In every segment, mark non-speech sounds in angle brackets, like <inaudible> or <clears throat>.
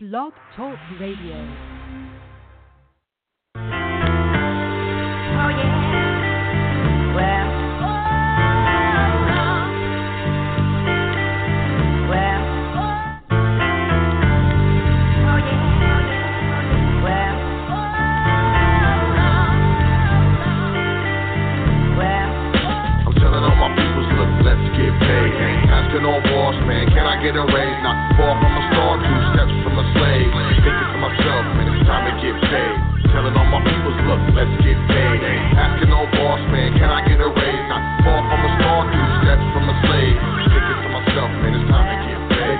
Blog Talk Radio. Oh yeah. Well. Well. Oh yeah. Well. Well. I'm telling all my peoples, look, let's get paid. Asking no boss, man, can I get a raise? Not far from a star, two steps from a slave. Thinking to myself, man, it's time to get paid. Telling all my peoples, look, let's get paid. Asking no boss, man, can I get a raise? Not far from a star, two steps from a slave. Thinking to myself, man, it's time to get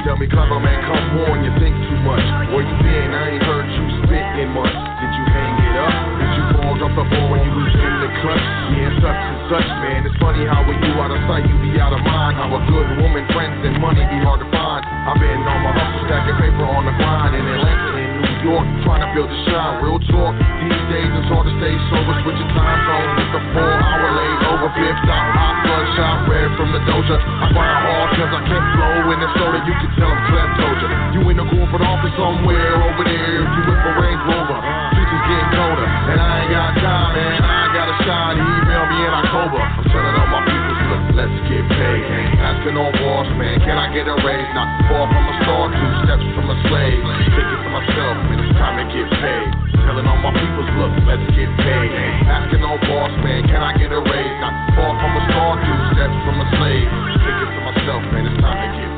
tell me, clever man, come on, you think too much. Where you been? I ain't heard you spit in months. Did you hang it up? Did you fall off the ball when you was in the clutch? Yeah, such and such, man. It's funny how when you out of sight, you be out of mind. How a good woman, friends, and money be hard to find. I've been on my hustle, stacking paper on the grind in Atlanta and New York, trying to build a shine. Real talk. These days it's hard to stay sober, switching time zones with a four hour late over. Fifth stop, hot bloodshot, red from the doja. I grind hard cause I can't flow in the soda. You can tell I'm told ya. You in the corporate office somewhere over there. If you with a Range Rover, is getting colder. And I ain't got time, man. I gotta shine. Email me in October. I'm telling let's get paid. Asking no boss, man. Can I get a raise? Not far from a star, two steps from a slave. Thinking to myself, man, it's time to get paid. Telling all my people, look, let's get paid. Asking no boss, man. Can I get a raise? Not far from a star, two steps from a slave. Thinking to myself, man, it's time to get paid.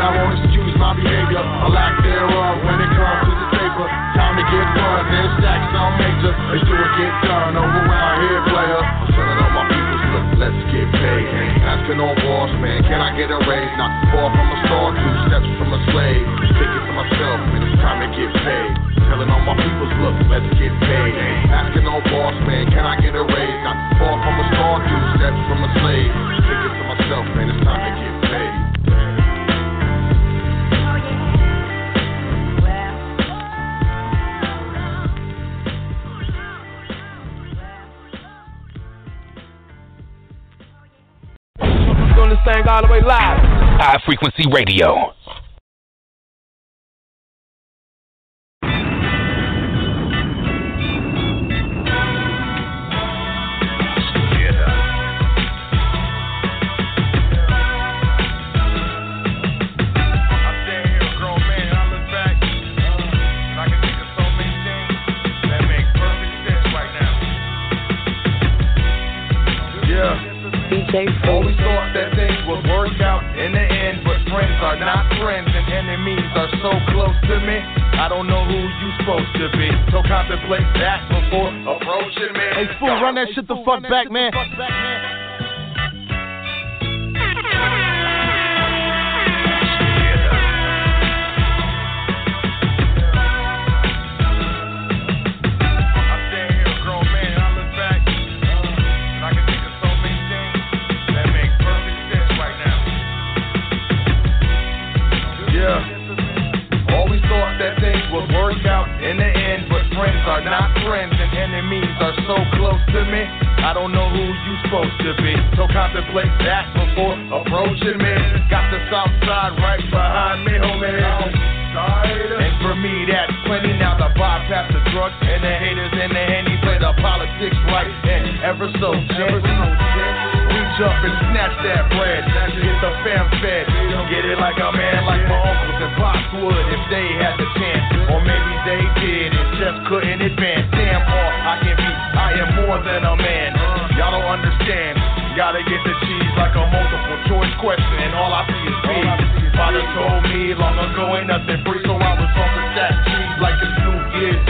But I won't excuse my behavior, a lack thereof when it comes to the paper. Time to get fun, then stack some major. Make sure it get done over around player. I'm telling all my people, look, let's get paid. Asking no boss, man, can I get a raise? Not far from a star, two steps from a slave. Thinking to myself, man, it's time to get paid. Telling all my people, look, let's get paid. Asking no boss, man, can I get a raise? Not far from a star, two steps from a slave. Thinking to myself, man, it's time to get paid. This thing all the way live. High frequency radio. Always thought that things would work out in the end, but friends are not friends and enemies are so close to me. I don't know who you supposed to be, so contemplate that before approaching me. Hey, fool, run that shit the fuck back, man. I'm <laughs> things would work out in the end, but friends are not friends and enemies are so close to me. I don't know who you supposed to be, so contemplate that before approaching me. Got the south side right behind me, homie. And for me, that's plenty. Now the bypass the drugs and the haters and the henny play the politics right and ever so gently. Up and snatch that bread. Get the fam fed. Get it like a man, like my uncles and pops would if they had the chance. Or maybe they did and just couldn't advance. Damn, all I can be, I am more than a man. Y'all don't understand. Gotta get the cheese like a multiple choice question, and all I see is B. Father told me long ago ain't nothing free, so I was on the stack cheese like it's New Year's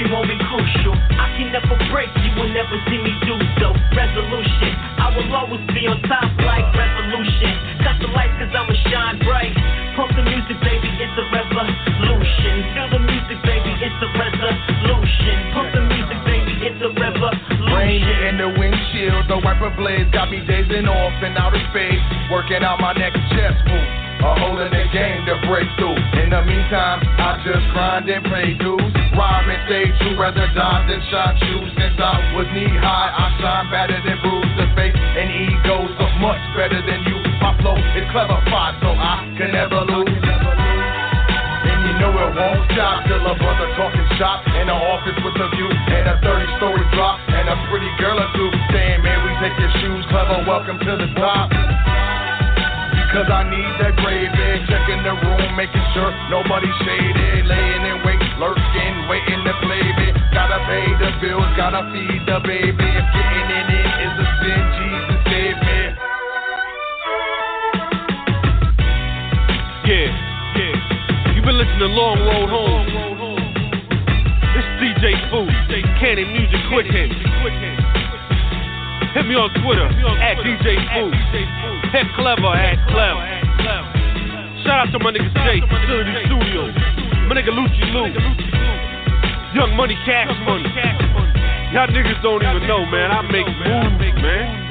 Every moment crucial. I can never break you will never see me do so. Resolution, I will always be on top like revolution. Cut the lights cause I'ma shine bright. Pump the music, baby, it's a revolution. Feel the music, baby, it's a resolution. Pump the music, baby, it's a revolution. Rain in the windshield, the wiper blades got me dazing off in outer space. Working out my next chess move. A hole in the game to break through. In the meantime, I just grind and pay dues. Rhyme and stay true, rather die than shine shoes. Since I was knee high, I shine better than bruise the face and ego. So much better than you. My flow is clever, fight, so I can never lose. Know it won't stop till a brother talking shop in the office with a view and a 30 story drop and a pretty girl or two saying, man, we take your shoes, clever, welcome to the top. Because I need that gravy, checking the room, making sure nobody's shaded, laying in wait, lurking, waiting to play me. Gotta pay the bills, gotta feed the baby. If getting in is a sin, Jesus save me. Yeah. Listening to Long Road Home. It's DJ Fu, Cannon Music Quick Hit. Hit me on Twitter at DJ Fu. Hit Clever at Clever. Shout out to my nigga Jay, Facility Studios. My nigga Lucci Lou. Young Money Cash Money. Y'all niggas don't even know, man. I make moves, man.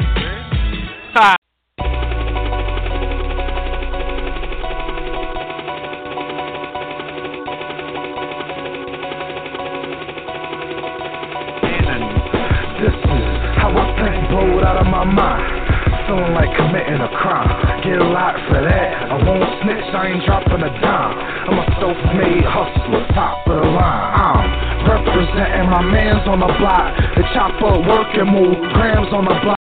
My mind. Feeling like committing a crime. Get lot for that. I won't snitch, I ain't dropping a dime. I'm a self-made hustler, top of the line. I'm representing my mans on the block. The chopper work and move grams on the block.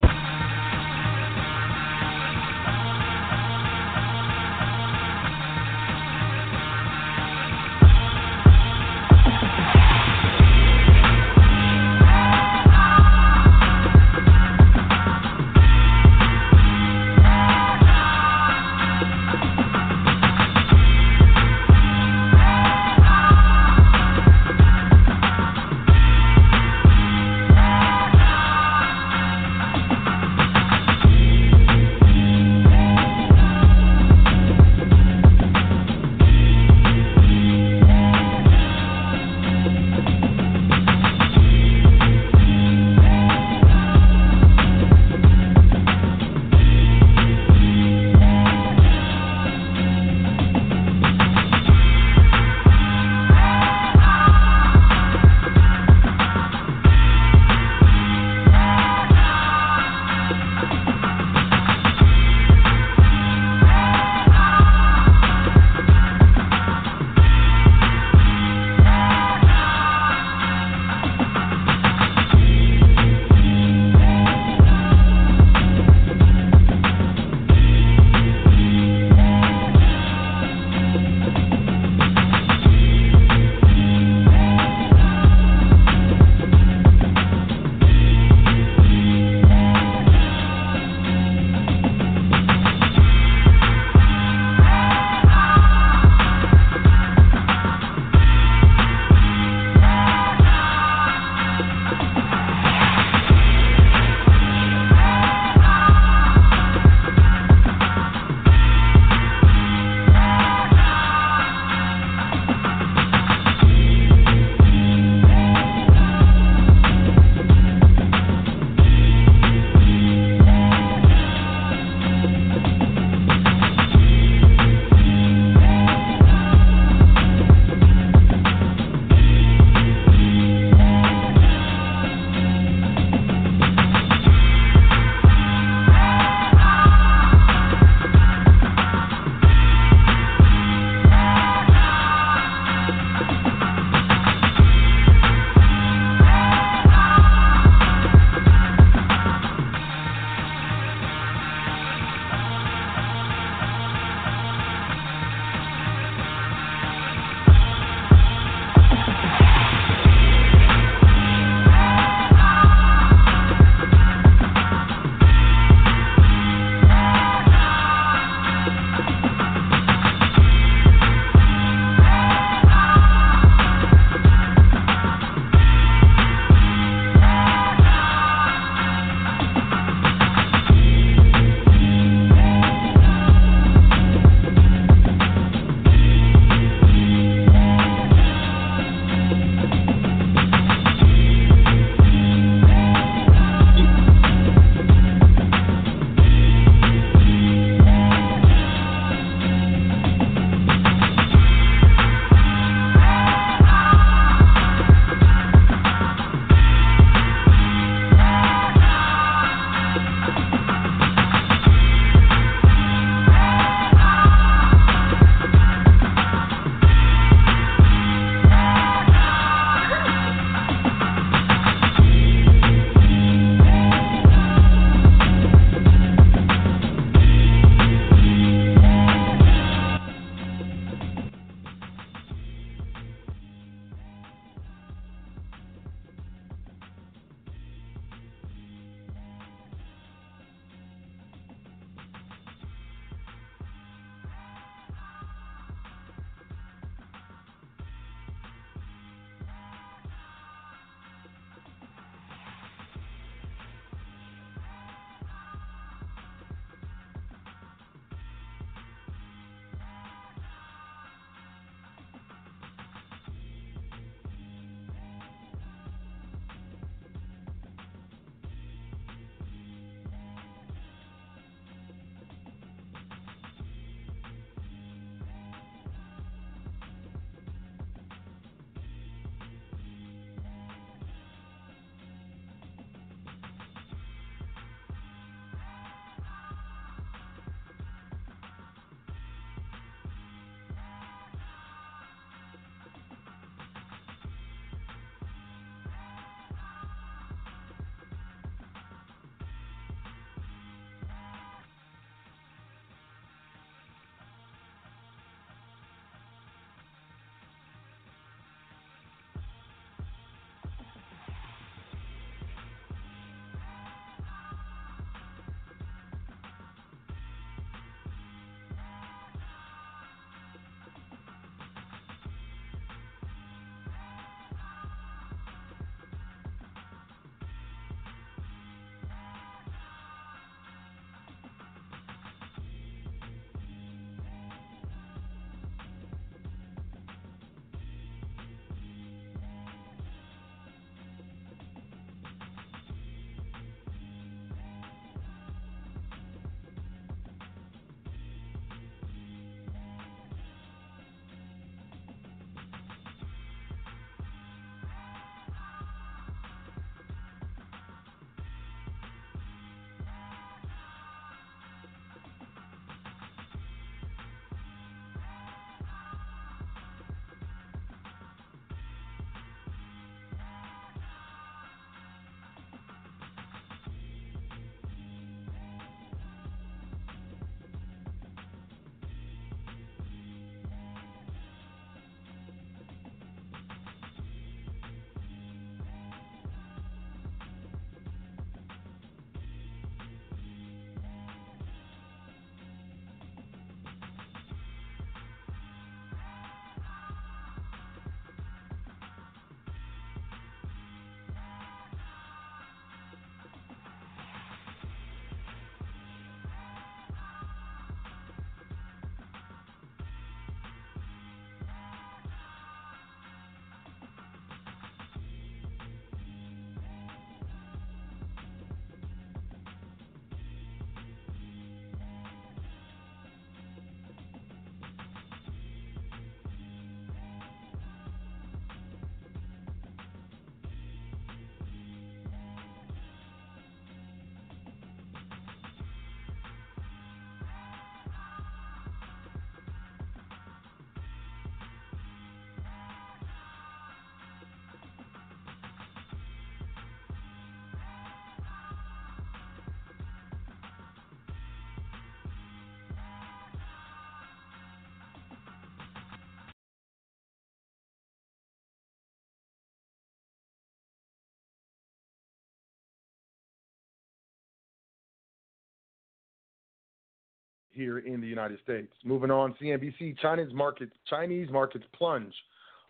Here in the United States. Moving on, CNBC, China's markets, Chinese markets plunge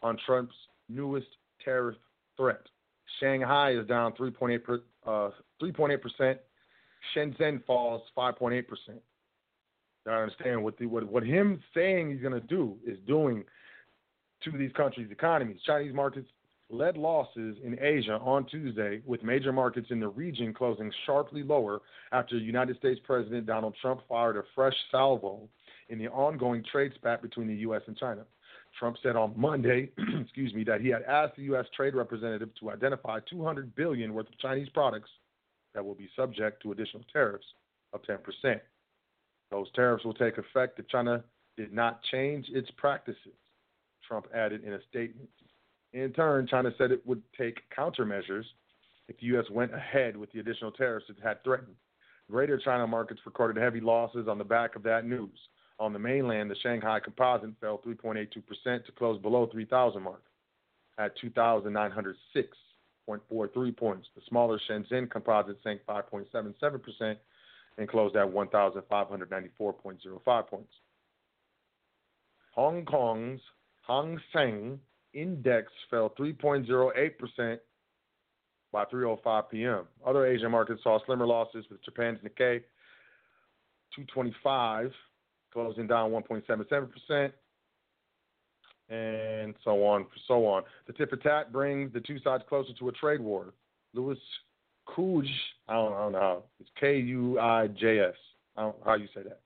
on Trump's newest tariff threat. Shanghai is down 3.8 per, uh, 3.8%. Shenzhen falls 5.8%. I understand what the, what what him saying he's going to do is doing to these countries' economies. Chinese markets led losses in Asia on Tuesday, with major markets in the region closing sharply lower after United States President Donald Trump fired a fresh salvo in the ongoing trade spat between the U.S. and China. Trump said on Monday, <clears throat> excuse me, that he had asked the U.S. trade representative to identify 200 billion worth of Chinese products that will be subject to additional tariffs of 10 percent. Those tariffs will take effect if China did not change its practices, Trump added in a statement. In turn, China said it would take countermeasures if the U.S. went ahead with the additional tariffs it had threatened. Greater China markets recorded heavy losses on the back of that news. On the mainland, the Shanghai Composite fell 3.82% to close below 3,000 mark at 2,906.43 points. The smaller Shenzhen Composite sank 5.77% and closed at 1,594.05 points. Hong Kong's Hang Seng Index fell 3.08% by 3:05 p.m. Other Asian markets saw slimmer losses, with Japan's Nikkei 225 closing down 1.77%, and so on, so on. The tip for tat brings the two sides closer to a trade war. Louis Kuij, I don't, I don't know how, it's K U I J S. I don't how you say that.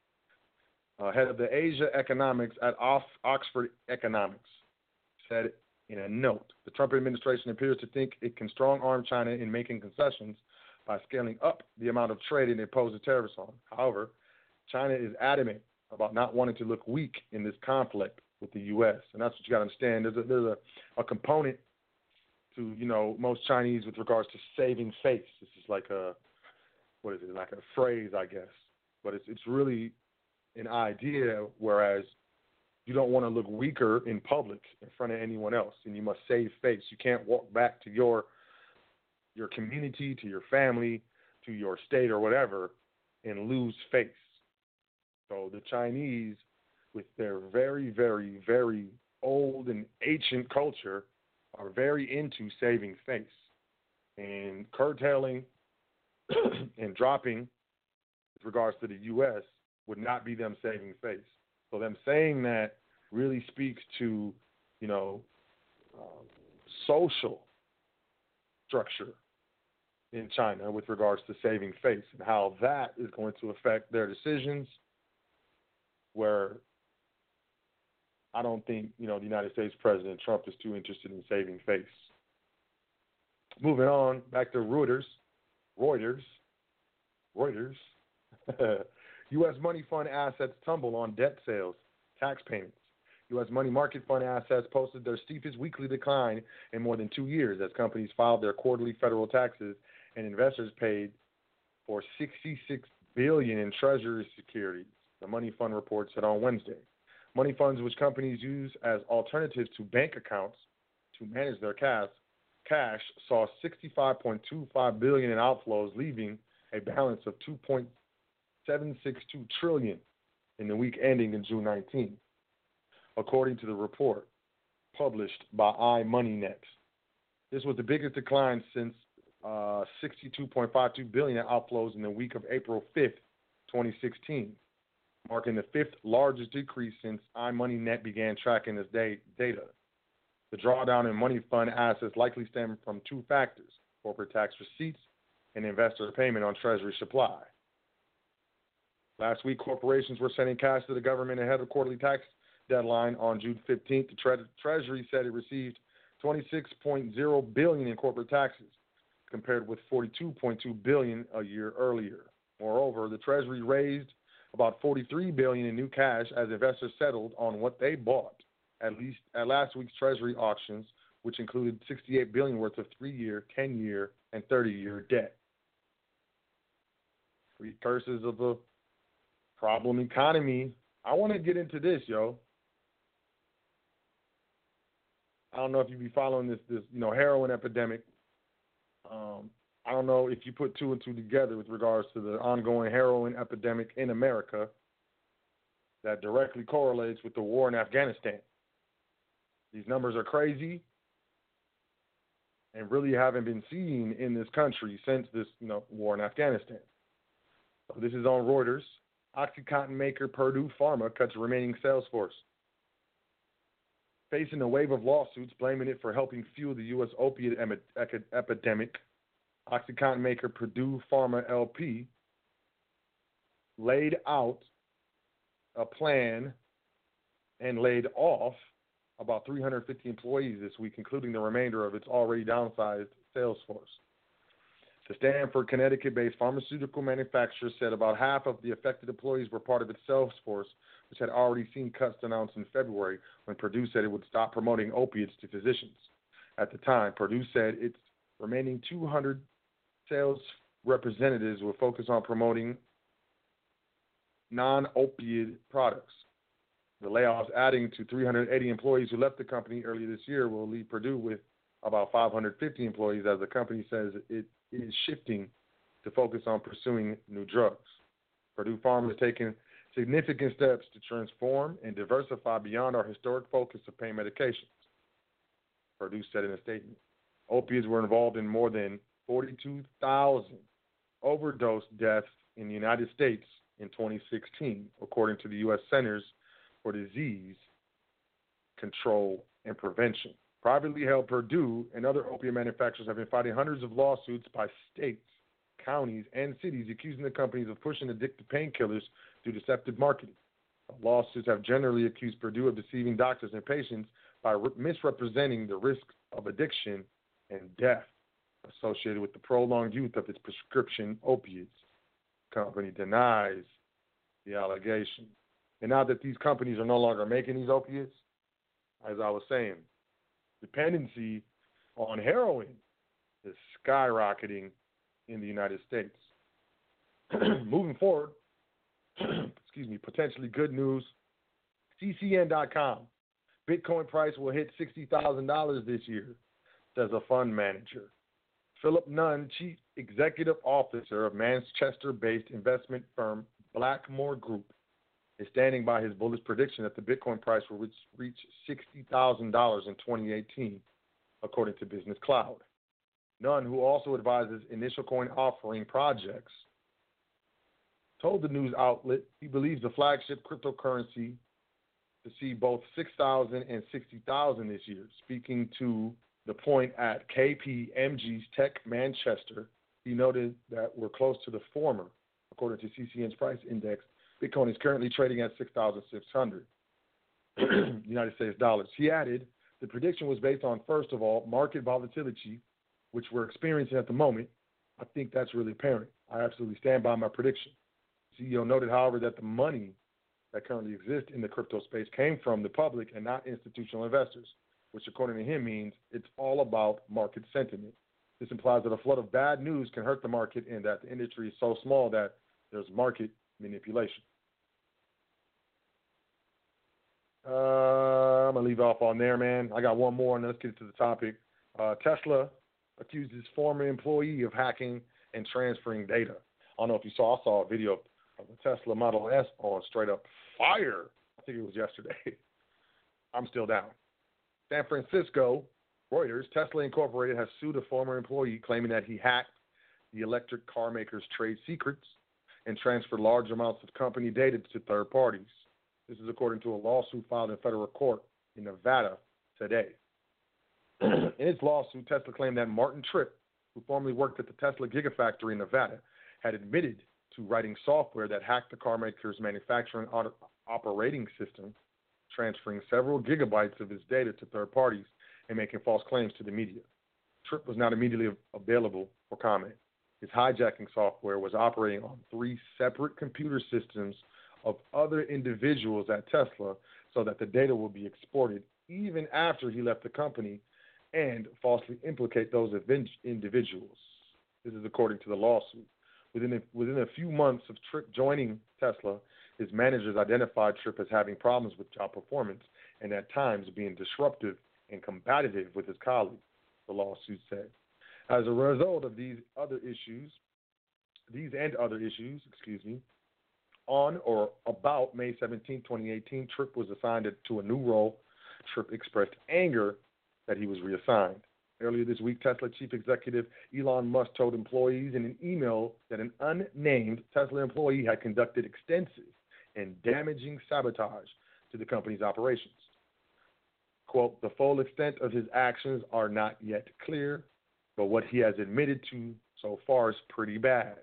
Uh, head of the Asia Economics at Oxford Economics said in a note the Trump administration appears to think it can strong arm China in making concessions by scaling up the amount of trade it imposes tariffs on. However, China is adamant about not wanting to look weak in this conflict with the U.S. And that's what you got to understand. There's a, there's a, a component to you know most Chinese with regards to saving face. This is like a what is it like a phrase, I guess, but it's it's really an idea. Whereas you don't want to look weaker in public in front of anyone else, and you must save face. You can't walk back to your your community, to your family, to your state or whatever, and lose face. So the Chinese, with their very, very, very old and ancient culture, are very into saving face and curtailing <clears throat> and dropping with regards to the U.S. would not be them saving face. So them saying that really speaks to, you know, um, social structure in China with regards to saving face and how that is going to affect their decisions. Where I don't think, you know, the United States President Trump is too interested in saving face. Moving on, back to Reuters. Reuters. Reuters. <laughs> U.S. money fund assets tumble on debt sales, tax payments. U.S. money market fund assets posted their steepest weekly decline in more than two years as companies filed their quarterly federal taxes and investors paid for 66 billion in treasury securities. The money fund report said on Wednesday. Money funds, which companies use as alternatives to bank accounts to manage their cash, cash saw 65.25 billion in outflows, leaving a balance of 2.762 trillion in the week ending in June 19, according to the report published by iMoneyNet. This was the biggest decline since uh, 62.52 billion outflows in the week of April 5th, 2016 marking the fifth largest decrease since iMoneyNet began tracking this data. The drawdown in money fund assets likely stem from two factors corporate tax receipts and investor payment on Treasury supply. Last week, corporations were sending cash to the government ahead of quarterly tax deadline on June 15th. The tre- Treasury said it received 26.0 billion in corporate taxes, compared with 42.2 billion a year earlier. Moreover, the Treasury raised about 43 billion in new cash as investors settled on what they bought at least at last week's treasury auctions, which included 68 billion worth of 3-year, 10-year, and 30-year debt. Precursors of the problem economy. I want to get into this, yo. I don't know if you be following this this you know heroin epidemic. Um, I don't know if you put two and two together with regards to the ongoing heroin epidemic in America that directly correlates with the war in Afghanistan. These numbers are crazy and really haven't been seen in this country since this you know, war in Afghanistan. So this is on Reuters. OxyContin maker Purdue Pharma cuts remaining sales force. Facing a wave of lawsuits blaming it for helping fuel the U.S. opiate epidemic, OxyContin maker Purdue Pharma LP laid out a plan and laid off about 350 employees this week, including the remainder of its already downsized sales force. The Stamford, Connecticut based pharmaceutical manufacturer said about half of the affected employees were part of its sales force, which had already seen cuts announced in February when Purdue said it would stop promoting opiates to physicians. At the time, Purdue said its remaining 200 sales representatives will focus on promoting non opiate products. The layoffs, adding to 380 employees who left the company earlier this year, will leave Purdue with about 550 employees as the company says it is shifting to focus on pursuing new drugs. Purdue Pharma has taken significant steps to transform and diversify beyond our historic focus of pain medications. Purdue said in a statement. Opiates were involved in more than 42,000 overdose deaths in the United States in 2016, according to the U.S. Centers for Disease Control and Prevention. Privately held Purdue and other opiate manufacturers have been fighting hundreds of lawsuits by states, counties, and cities accusing the companies of pushing addictive painkillers through deceptive marketing. Lawsuits have generally accused Purdue of deceiving doctors and patients by re- misrepresenting the risk of addiction and death associated with the prolonged use of its prescription opiates. The company denies the allegation. And now that these companies are no longer making these opiates, as I was saying, dependency on heroin is skyrocketing in the United States. <clears throat> Moving forward, <clears throat> excuse me, potentially good news. CCN.com. Bitcoin price will hit $60,000 this year, says a fund manager. Philip Nunn, Chief Executive Officer of Manchester based investment firm Blackmore Group, is standing by his bullish prediction that the Bitcoin price will reach, reach $60,000 in 2018, according to Business Cloud. Nunn, who also advises initial coin offering projects, told the news outlet he believes the flagship cryptocurrency to see both 6,000 and 60,000 this year. Speaking to the point at KPMG's Tech Manchester, he noted that we're close to the former, according to CCN's price index Bitcoin is currently trading at 6,600 <clears throat> United States dollars. He added, the prediction was based on, first of all, market volatility, which we're experiencing at the moment. I think that's really apparent. I absolutely stand by my prediction. CEO noted, however, that the money that currently exists in the crypto space came from the public and not institutional investors, which, according to him, means it's all about market sentiment. This implies that a flood of bad news can hurt the market and that the industry is so small that there's market manipulation. Uh, I'm gonna leave off on there, man. I got one more, and let's get to the topic. Uh, Tesla accuses former employee of hacking and transferring data. I don't know if you saw. I saw a video of the Tesla Model S on straight up fire. I think it was yesterday. <laughs> I'm still down. San Francisco, Reuters, Tesla Incorporated has sued a former employee claiming that he hacked the electric car maker's trade secrets and transferred large amounts of company data to third parties. This is according to a lawsuit filed in federal court in Nevada today. <clears throat> in its lawsuit, Tesla claimed that Martin Tripp, who formerly worked at the Tesla Gigafactory in Nevada, had admitted to writing software that hacked the carmaker's manufacturing operating system, transferring several gigabytes of his data to third parties and making false claims to the media. Tripp was not immediately available for comment. His hijacking software was operating on three separate computer systems of other individuals at Tesla so that the data will be exported even after he left the company and falsely implicate those individuals. This is according to the lawsuit. Within a, within a few months of Tripp joining Tesla, his managers identified Tripp as having problems with job performance and at times being disruptive and combative with his colleagues, the lawsuit said. As a result of these other issues, these and other issues, excuse me, on or about May 17, 2018, Tripp was assigned to a new role. Tripp expressed anger that he was reassigned. Earlier this week, Tesla chief executive Elon Musk told employees in an email that an unnamed Tesla employee had conducted extensive and damaging sabotage to the company's operations. Quote, the full extent of his actions are not yet clear, but what he has admitted to so far is pretty bad.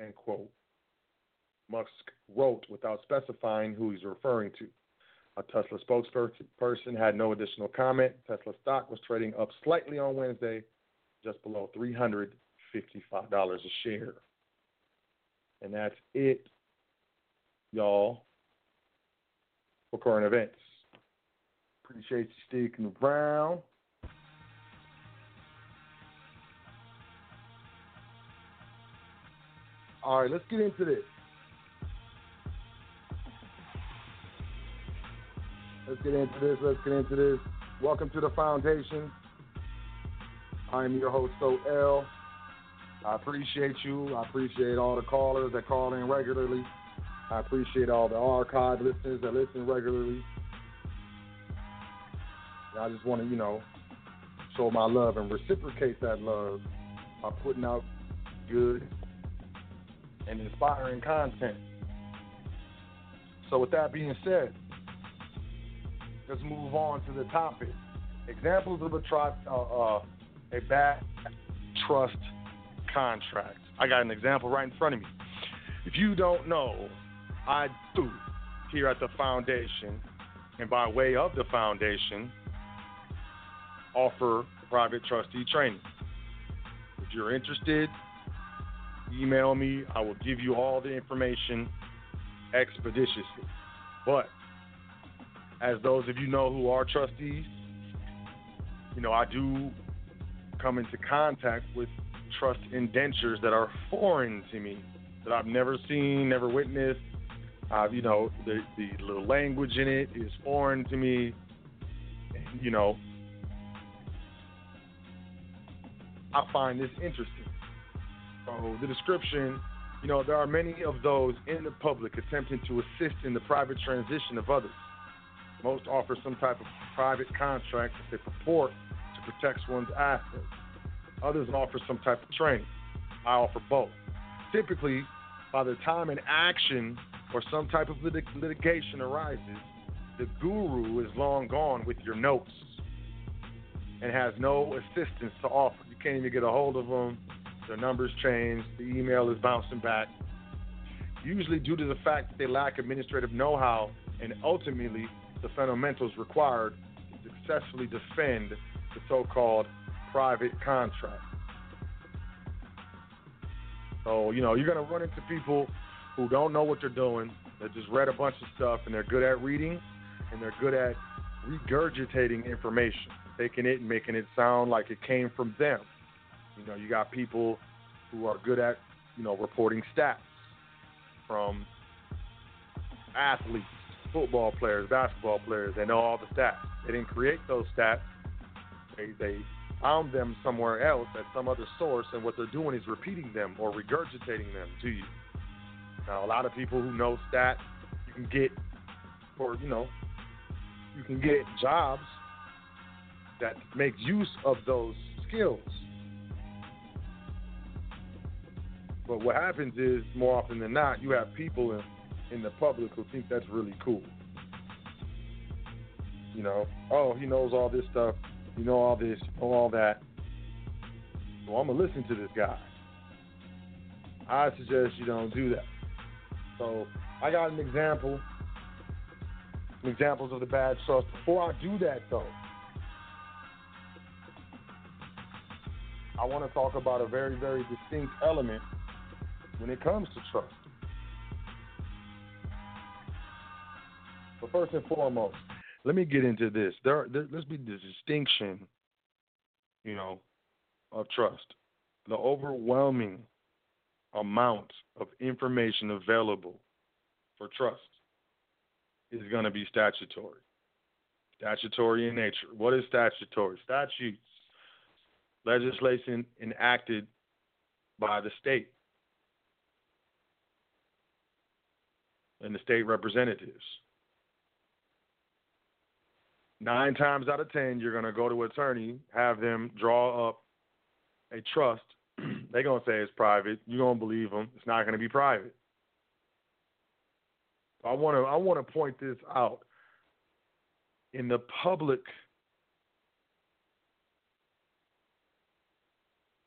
End quote. Musk wrote without specifying who he's referring to. A Tesla spokesperson had no additional comment. Tesla stock was trading up slightly on Wednesday, just below $355 a share. And that's it, y'all, for current events. Appreciate you sticking around. All right, let's get into this. Let's get into this. Let's get into this. Welcome to the foundation. I'm your host, Sot El. I appreciate you. I appreciate all the callers that call in regularly. I appreciate all the archive listeners that listen regularly. I just want to, you know, show my love and reciprocate that love by putting out good and inspiring content. So, with that being said, let's move on to the topic. Examples of a, tr- uh, uh, a bad trust contract. I got an example right in front of me. If you don't know, I do here at the foundation, and by way of the foundation, offer private trustee training. If you're interested, email me. I will give you all the information expeditiously. But as those of you know who are trustees, you know, I do come into contact with trust indentures that are foreign to me, that I've never seen, never witnessed. Uh, you know, the, the little language in it is foreign to me. You know, I find this interesting. So the description, you know, there are many of those in the public attempting to assist in the private transition of others. Most offer some type of private contract that they purport to protect one's assets. Others offer some type of training. I offer both. Typically, by the time an action or some type of lit- litigation arises, the guru is long gone with your notes and has no assistance to offer You can't even get a hold of them. Their numbers changed. The email is bouncing back. Usually due to the fact that they lack administrative know-how and ultimately the fundamentals required to successfully defend the so-called private contract. So, you know, you're going to run into people who don't know what they're doing. They just read a bunch of stuff and they're good at reading and they're good at regurgitating information, taking it and making it sound like it came from them. You know, you got people who are good at, you know, reporting stats from athletes, football players, basketball players. They know all the stats. They didn't create those stats. They they found them somewhere else at some other source, and what they're doing is repeating them or regurgitating them to you. Now, a lot of people who know stats, you can get for you know, you can get jobs that make use of those skills. But what happens is, more often than not, you have people in, in the public who think that's really cool. You know, oh, he knows all this stuff, you know all this, you know all that. So I'm gonna listen to this guy. I suggest you don't do that. So I got an example, examples of the bad trust. Before I do that, though, I want to talk about a very, very distinct element when it comes to trust. But first and foremost, let me get into this. There, there let's be the distinction, you know, of trust. The overwhelming amount of information available for trust is going to be statutory. Statutory in nature. What is statutory? Statutes, legislation enacted by the state and the state representatives. Nine times out of ten, you're going to go to attorney, have them draw up a trust. They're going to say it's private. You're going to believe them. It's not going to be private. I want to I want to point this out. In the public,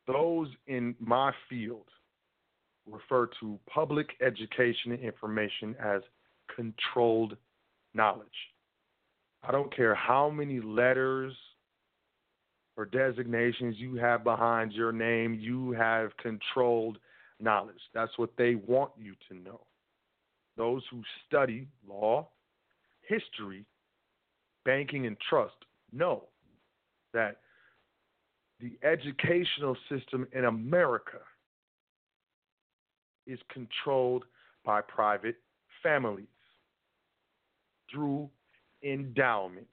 those in my field refer to public education and information as controlled knowledge. I don't care how many letters or designations you have behind your name, you have controlled knowledge. That's what they want you to know. Those who study law, history, banking, and trust know that the educational system in America is controlled by private families through endowments.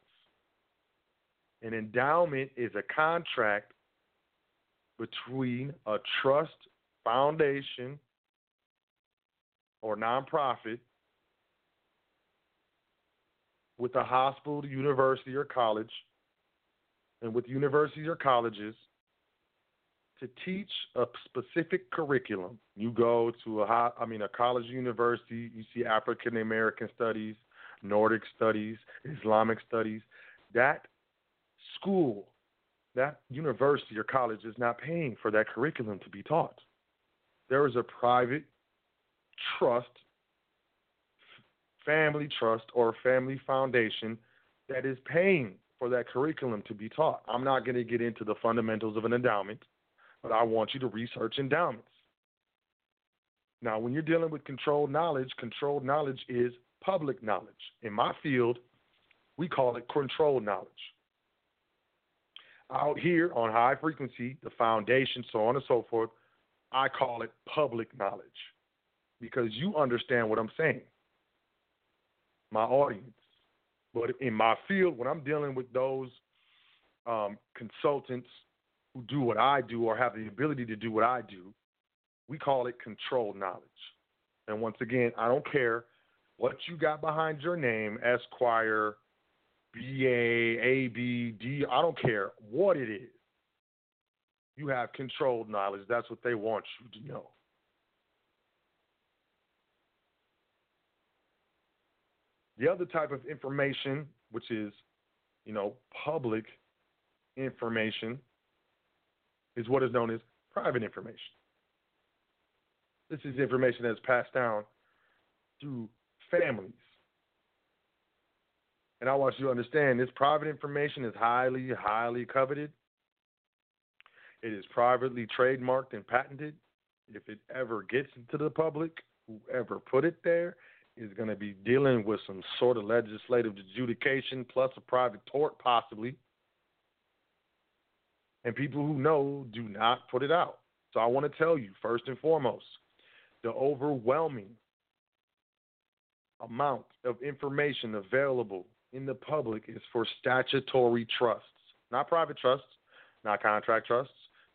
An endowment is a contract between a trust foundation or nonprofit with a hospital, university, or college, and with universities or colleges to teach a specific curriculum. You go to a high, I mean a college university, you see African American studies, Nordic studies, Islamic studies. That school, that university or college is not paying for that curriculum to be taught. There is a private trust, family trust, or family foundation that is paying for that curriculum to be taught. I'm not going to get into the fundamentals of an endowment, but I want you to research endowments. Now, when you're dealing with controlled knowledge, controlled knowledge is public knowledge. In my field, we call it control knowledge. Out here on high frequency, the foundation, so on and so forth, I call it public knowledge because you understand what I'm saying. My audience. But in my field, when I'm dealing with those um, consultants who do what I do or have the ability to do what I do, we call it control knowledge. And once again, I don't care what you got behind your name, Esquire, BA, AB, D, I don't care what it is. You have controlled knowledge. That's what they want you to know. The other type of information, which is, you know, public information, is what is known as private information. This is information that's passed down through families. And I want you to understand this private information is highly, highly coveted. It is privately trademarked and patented. If it ever gets into the public, whoever put it there is going to be dealing with some sort of legislative adjudication plus a private tort, possibly. And people who know do not put it out. So I want to tell you, first and foremost, the overwhelming amount of information available in the public is for statutory trusts, not private trusts, not contract trusts,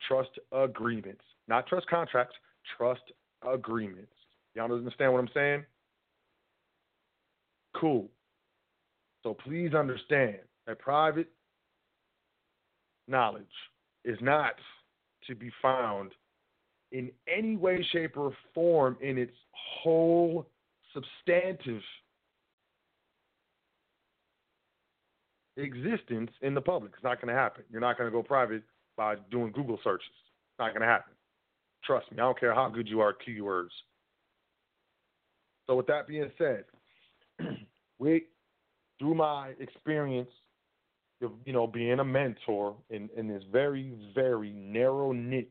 trust agreements, not trust contracts, trust agreements. Y'all understand what I'm saying? Cool. So please understand that private knowledge is not to be found in any way, shape, or form in its whole substantive existence in the public. It's not going to happen. You're not going to go private by doing Google searches. It's not going to happen. Trust me, I don't care how good you are at keywords. So, with that being said, <clears throat> we, through my experience of you know being a mentor in, in this very very narrow niche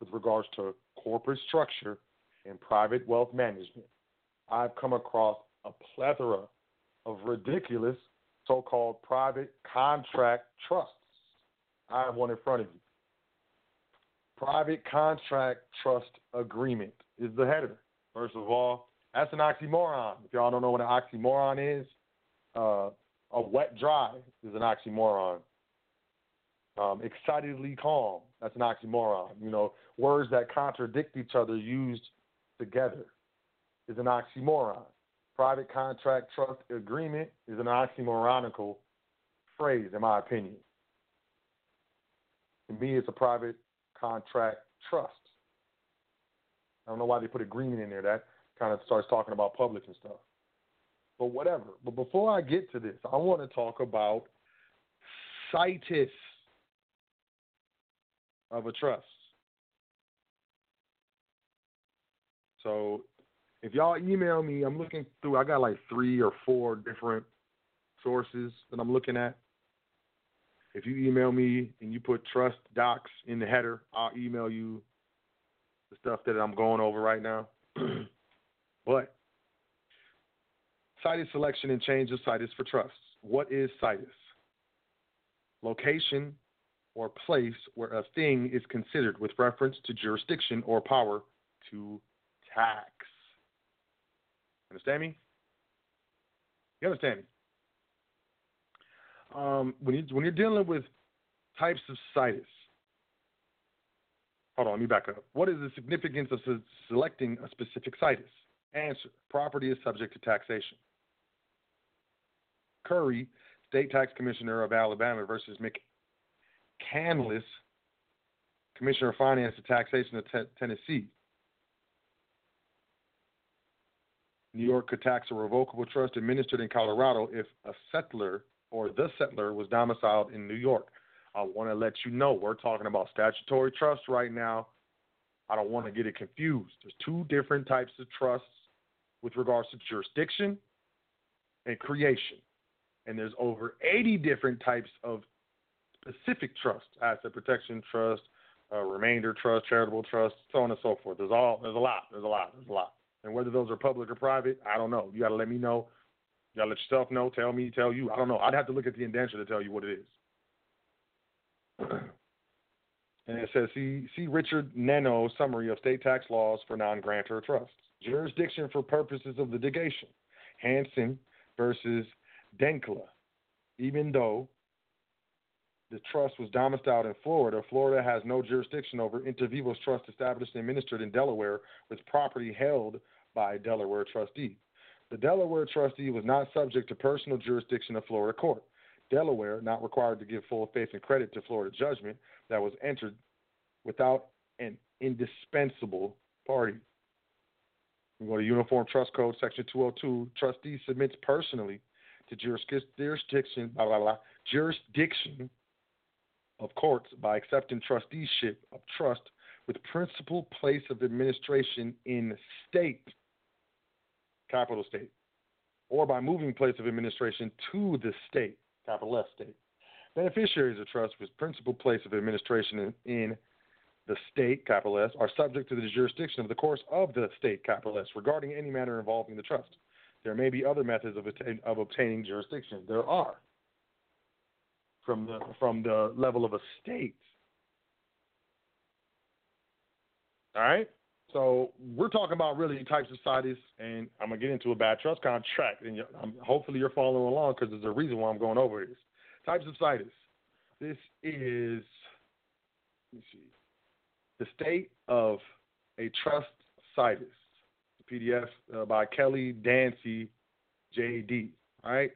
with regards to corporate structure and private wealth management, I've come across a plethora of ridiculous so-called private contract trusts. I have one in front of you. Private contract trust agreement is the header. First of all, that's an oxymoron. If y'all don't know what an oxymoron is, uh, a wet dry is an oxymoron. Um, excitedly calm, that's an oxymoron. You know, words that contradict each other used together is an oxymoron. private contract trust agreement is an oxymoronical phrase, in my opinion. To me, it's a private contract trust. I don't know why they put agreement in there. That kind of starts talking about public and stuff. But whatever. But before I get to this, I want to talk about situs of a trust. So if y'all email me, I'm looking through, I got like three or four different sources that I'm looking at. If you email me and you put trust docs in the header, I'll email you the stuff that I'm going over right now. <clears throat> but situs selection and change of situs for trusts. What is situs? Location or place where a thing is considered with reference to jurisdiction or power to tax. Understand me? You understand me? Um, when you when you're dealing with types of situs, hold on, let me back up. What is the significance of se- selecting a specific situs? Answer: Property is subject to taxation. Curry, State Tax Commissioner of Alabama versus McCanless, Commissioner of Finance and Taxation of Te- Tennessee. New York could tax a revocable trust administered in Colorado if a settlor or the settlor was domiciled in New York. I want to let you know we're talking about statutory trust right now. I don't want to get it confused. There's two different types of trusts with regards to jurisdiction and creation. And there's over 80 different types of specific trusts, asset protection trust, uh, remainder trust, charitable trust, so on and so forth. There's all there's a lot. There's a lot. There's a lot. And whether those are public or private, I don't know. You got to let me know. You got to let yourself know. Tell me. Tell you. I don't know. I'd have to look at the indenture to tell you what it is. <clears throat> and it says, see, see Richard Nenno summary of state tax laws for non-grantor trusts. Jurisdiction for purposes of litigation. Hanson versus Denckla. Even though the trust was domiciled in Florida, Florida has no jurisdiction over inter vivos trust established and administered in Delaware with property held by a Delaware trustee. The Delaware trustee was not subject to personal jurisdiction of Florida court. Delaware not required to give full faith and credit to Florida judgment that was entered without an indispensable party. We go to Uniform Trust Code, Section 202. Trustee submits personally to jurisdiction, blah, blah, blah, jurisdiction of courts by accepting trusteeship of trust with principal place of administration in state, capital state, or by moving place of administration to the state, capital S state. Beneficiaries of trust with principal place of administration in, in the state, capital S, are subject to the jurisdiction of the courts of the state, capital S, regarding any matter involving the trust. There may be other methods of, of obtaining jurisdiction. There are from the from the level of a state. All right. So we're talking about really types of situs, and I'm gonna get into a bad trust contract, and I'm, hopefully you're following along because there's a reason why I'm going over this. Types of situs. This is the state of a trust situs. PDF uh, by Kelly Dancy, JD. All right.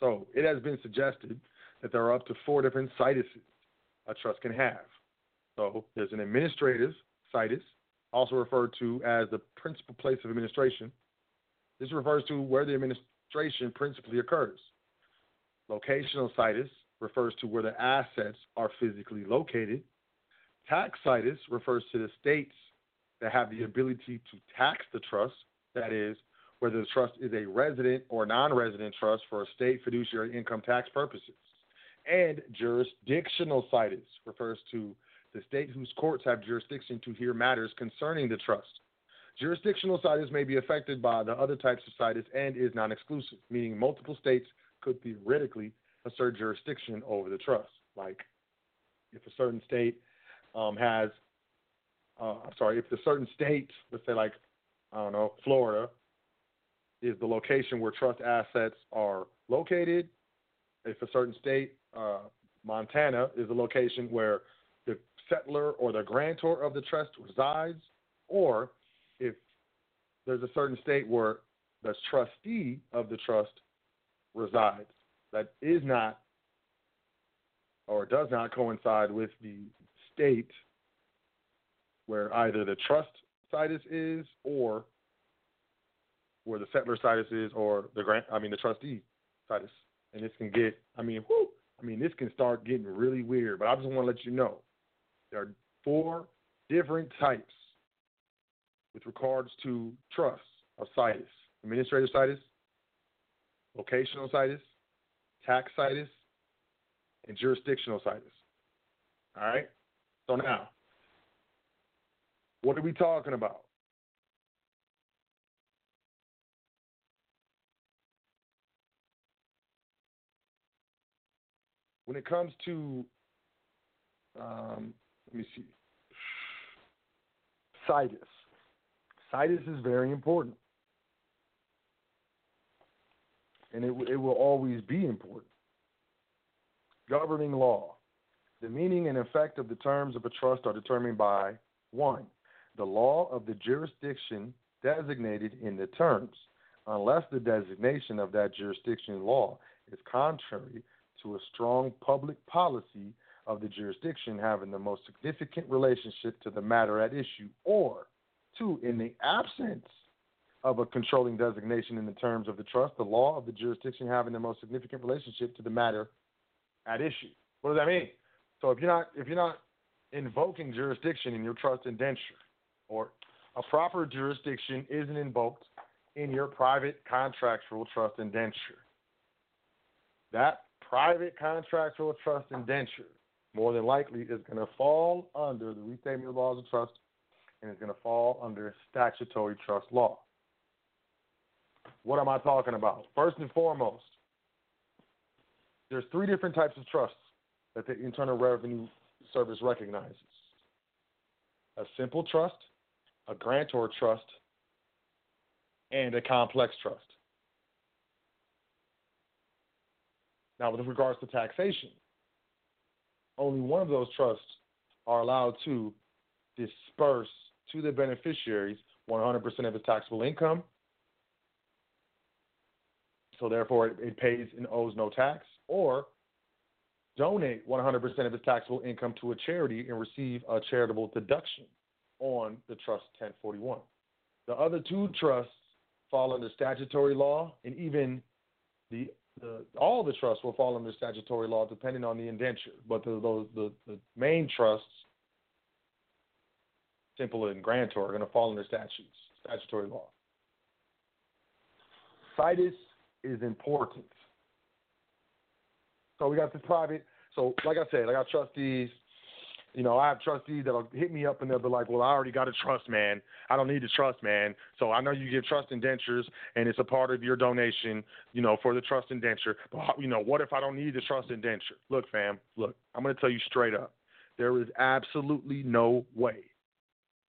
So it has been suggested that there are up to four different situses a trust can have. So there's an administrative situs, also referred to as the principal place of administration. This refers to where the administration principally occurs. Locational situs refers to where the assets are physically located. Tax situs refers to the states that have the ability to tax the trust, that is, whether the trust is a resident or non resident trust for state fiduciary income tax purposes. And jurisdictional situs refers to the state whose courts have jurisdiction to hear matters concerning the trust. Jurisdictional situs may be affected by the other types of situs and is non exclusive, meaning multiple states could theoretically assert jurisdiction over the trust. Like if a certain state um, has, uh, sorry, if the certain state, let's say like, I don't know, Florida, is the location where trust assets are located. If a certain state, uh, Montana, is the location where the settlor or the grantor of the trust resides, or if there's a certain state where the trustee of the trust resides. That is not or does not coincide with the state where either the trust situs is or where the settlor situs is or the grant I mean the trustee situs. And this can get I mean, whew, I mean this can start getting really weird, but I just want to let you know there are four different types with regards to trusts of situs. Administrative situs, locational situs, tax situs, and jurisdictional situs. All right? So now, what are we talking about? When it comes to, um, let me see, situs. Situs is very important. And it, it will always be important. Governing law. The meaning and effect of the terms of a trust are determined by 1. The law of the jurisdiction designated in the terms, unless the designation of that jurisdiction law is contrary to a strong public policy of the jurisdiction having the most significant relationship to the matter at issue, or two, in the absence of a controlling designation in the terms of the trust, the law of the jurisdiction having the most significant relationship to the matter at issue. What does that mean? So if you're not if you're not invoking jurisdiction in your trust indenture, or a proper jurisdiction isn't invoked in your private contractual trust indenture, that private contractual trust indenture more than likely is going to fall under the restatement of laws of trust and is going to fall under statutory trust law. What am I talking about? First and foremost, there's three different types of trusts that the Internal Revenue Service recognizes. A simple trust, a grantor trust, and a complex trust. Now, with regards to taxation, only one of those trusts are allowed to disperse to the beneficiaries 100% of its taxable income. So, therefore, it, pays and owes no tax, or donate 100% of its taxable income to a charity and receive a charitable deduction on the Trust 1041. The other two trusts fall under statutory law, and even the the, all the trusts will fall under statutory law depending on the indenture. But the, the, the main trusts, simple and grantor, are going to fall under statutes, statutory law. Situs is important. So we got this private. So like I said, I got trustees, you know, I have trustees that'll hit me up and they'll be like, "Well, I already got a trust, man. I don't need the trust, man. So I know you give trust indentures, and it's a part of your donation, you know, for the trust indenture. But you know, what if I don't need the trust indenture? Look, fam, look, I'm to tell you straight up, there is absolutely no way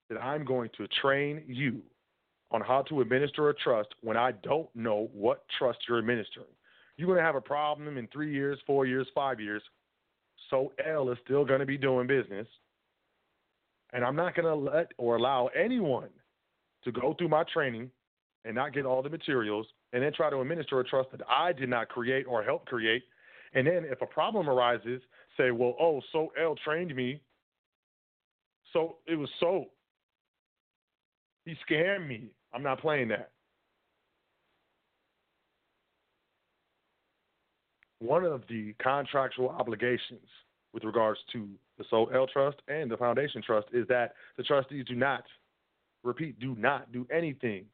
that I'm going to train you on how to administer a trust when I don't know what trust you're administering. You're to have a problem in three years, four years, five years Sot El is still going to be doing business. And I'm not going to let or allow anyone to go through my training and not get all the materials and then try to administer a trust that I did not create or help create. And then if a problem arises, say, well, oh, Sot El trained me. So it was so. He scammed me. I'm not playing that. One of the contractual obligations with regards to the Sot El Trust and the Foundation Trust is that the trustees do not, repeat, do not do anything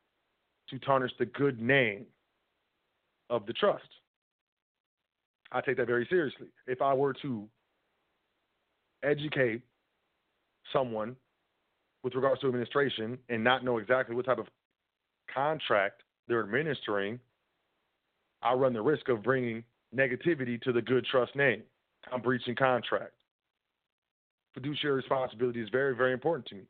to tarnish the good name of the trust. I take that very seriously. If I were to educate someone with regards to administration and not know exactly what type of contract they're administering, I run the risk of bringing negativity to the good trust name. I'm breaching contract. Fiduciary responsibility is very, very important to me.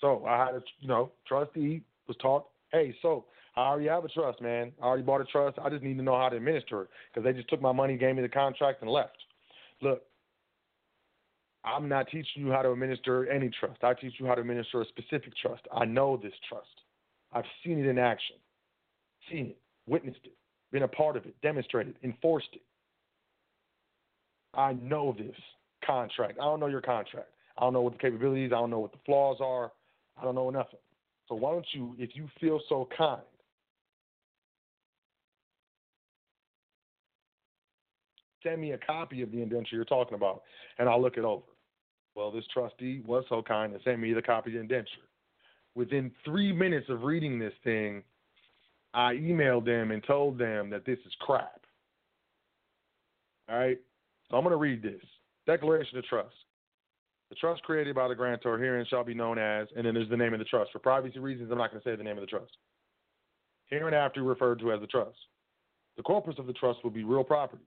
So I had a, you know, trustee was taught, hey, so I already have a trust, man. I already bought a trust. I just need to know how to administer it because they just took my money, gave me the contract, and left. Look, I'm not teaching you how to administer any trust. I teach you how to administer a specific trust. I know this trust. I've seen it in action. seen it, witnessed it, been a part of it, demonstrated, enforced it. I know this contract. I don't know your contract. I don't know what the capabilities. I don't know what the flaws are. I don't know nothing. So why don't you, if you feel so kind, send me a copy of the indenture you're talking about, and I'll look it over. Well, this trustee was so kind to send me the copy of the indenture. Within three minutes of reading this thing, I emailed them and told them that this is crap. All right? So I'm going to read this Declaration of Trust. The trust created by the grantor herein shall be known as, and then there's the name of the trust. For privacy reasons, I'm not going to say the name of the trust. Hereinafter referred to as the trust. The corpus of the trust will be real property.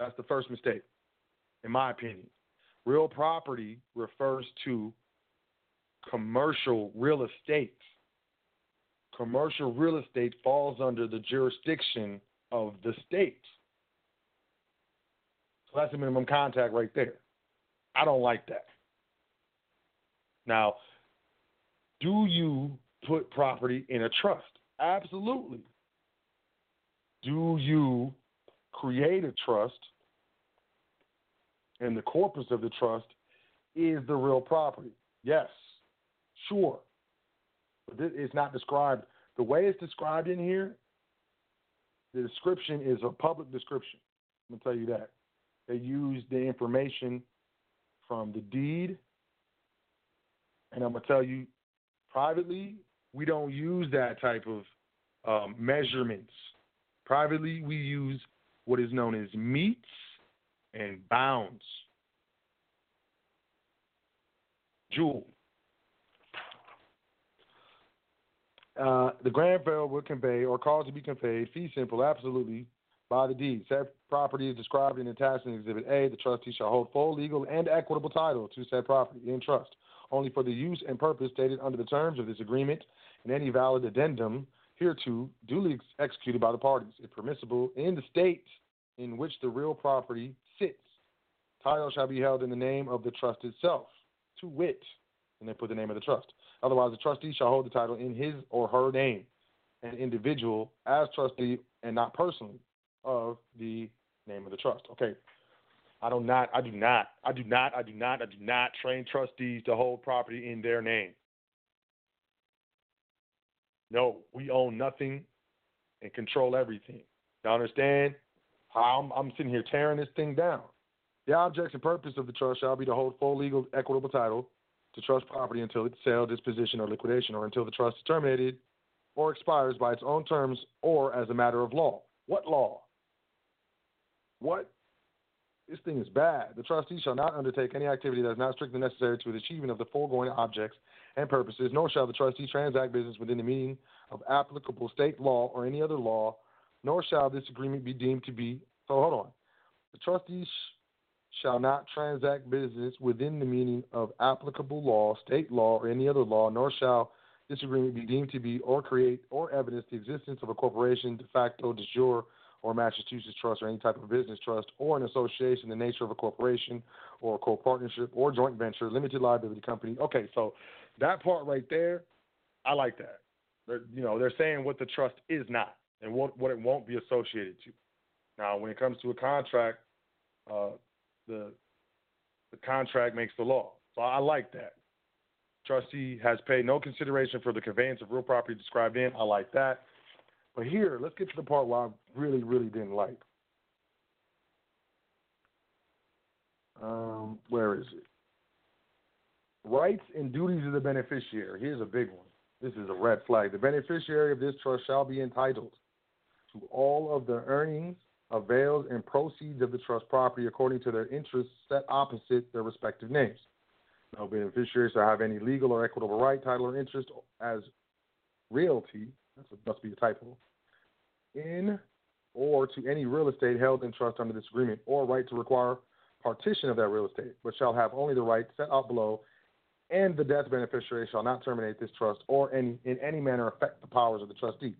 That's the first mistake, in my opinion. Real property refers to commercial real estate. Commercial real estate falls under the jurisdiction of the state. So that's a minimum contact right there. I don't like that. Now, do you put property in a trust? Absolutely. Do you create a trust and the corpus of the trust is the real property? Yes, sure. But it's not described the way it's described in here. The description is a public description. I'm gonna tell you that. They use the information from the deed, and I'm gonna tell you privately, we don't use that type of um, measurements. Privately, we use what is known as metes and bounds. Jewel. Uh, the grantor will convey or cause to be conveyed fee simple, absolutely, by the deed. Said property is described and attached in Exhibit A. The trustee shall hold full legal and equitable title to said property in trust, only for the use and purpose stated under the terms of this agreement and any valid addendum hereto duly ex- executed by the parties, if permissible, in the state in which the real property sits. Title shall be held in the name of the trust itself, to wit, and they put the name of the trust. Otherwise, the trustee shall hold the title in his or her name, an individual as trustee and not personally of the name of the trust. Okay. I do not, I do not, I do not, I do not, I do not train trustees to hold property in their name. No, we own nothing and control everything. You understand? I'm, I'm sitting here tearing this thing down. The objects and purpose of the trust shall be to hold full legal equitable title to trust property until its sale, disposition, or liquidation, or until the trust is terminated or expires by its own terms or as a matter of law. What law? What? This thing is bad. The trustee shall not undertake any activity that is not strictly necessary to the achievement of the foregoing objects and purposes, nor shall the trustee transact business within the meaning of applicable state law or any other law, nor shall this agreement be deemed to be. So hold on. The trustee shall not transact business within the meaning of applicable law, state law, or any other law, nor shall this agreement be deemed to be or create or evidence the existence of a corporation de facto, de jure, or Massachusetts trust or any type of business trust or an association the nature of a corporation or a co-partnership or joint venture, limited liability company. Okay, so that part right there, I like that. They're, you know, they're saying what the trust is not and what what it won't be associated to. Now, when it comes to a contract, uh, the the contract makes the law. So I like that. Trustee has paid no consideration for the conveyance of real property described in. I like that. But here, let's get to the part where I really, really didn't like. Um, where is it? Rights and duties of the beneficiary. Here's a big one. This is a red flag. The beneficiary of this trust shall be entitled to all of the earnings, avails, and proceeds of the trust property according to their interests set opposite their respective names. No beneficiaries shall have any legal or equitable right, title, or interest as realty that must be a typo, in or to any real estate held in trust under this agreement, or right to require partition of that real estate, but shall have only the right set out below, and the death beneficiary shall not terminate this trust or any in any manner affect the powers of the trustee.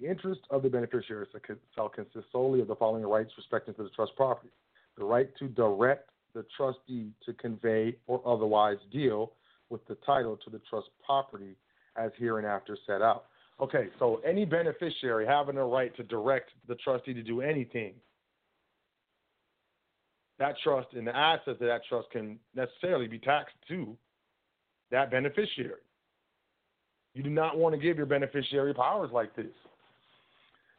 The interest of the beneficiary shall consist solely of the following rights respecting to the trust property: the right to direct the trustee to convey or otherwise deal with the title to the trust property as hereinafter set out Okay, so any beneficiary having a right to direct the trustee to do anything, that trust and the assets of that trust can necessarily be taxed to that beneficiary. You do not want to give your beneficiary powers like this.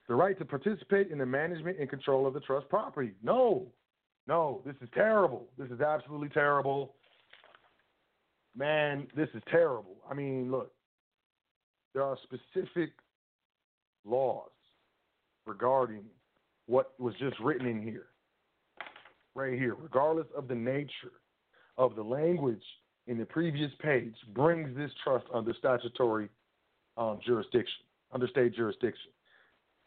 The right to participate in the management and control of the trust property. No, no, this is terrible. This is absolutely terrible. Man, this is terrible. I mean, look, there are specific laws regarding what was just written in here, right here, regardless of the nature of the language in the previous page, brings this trust under statutory um, jurisdiction, under state jurisdiction.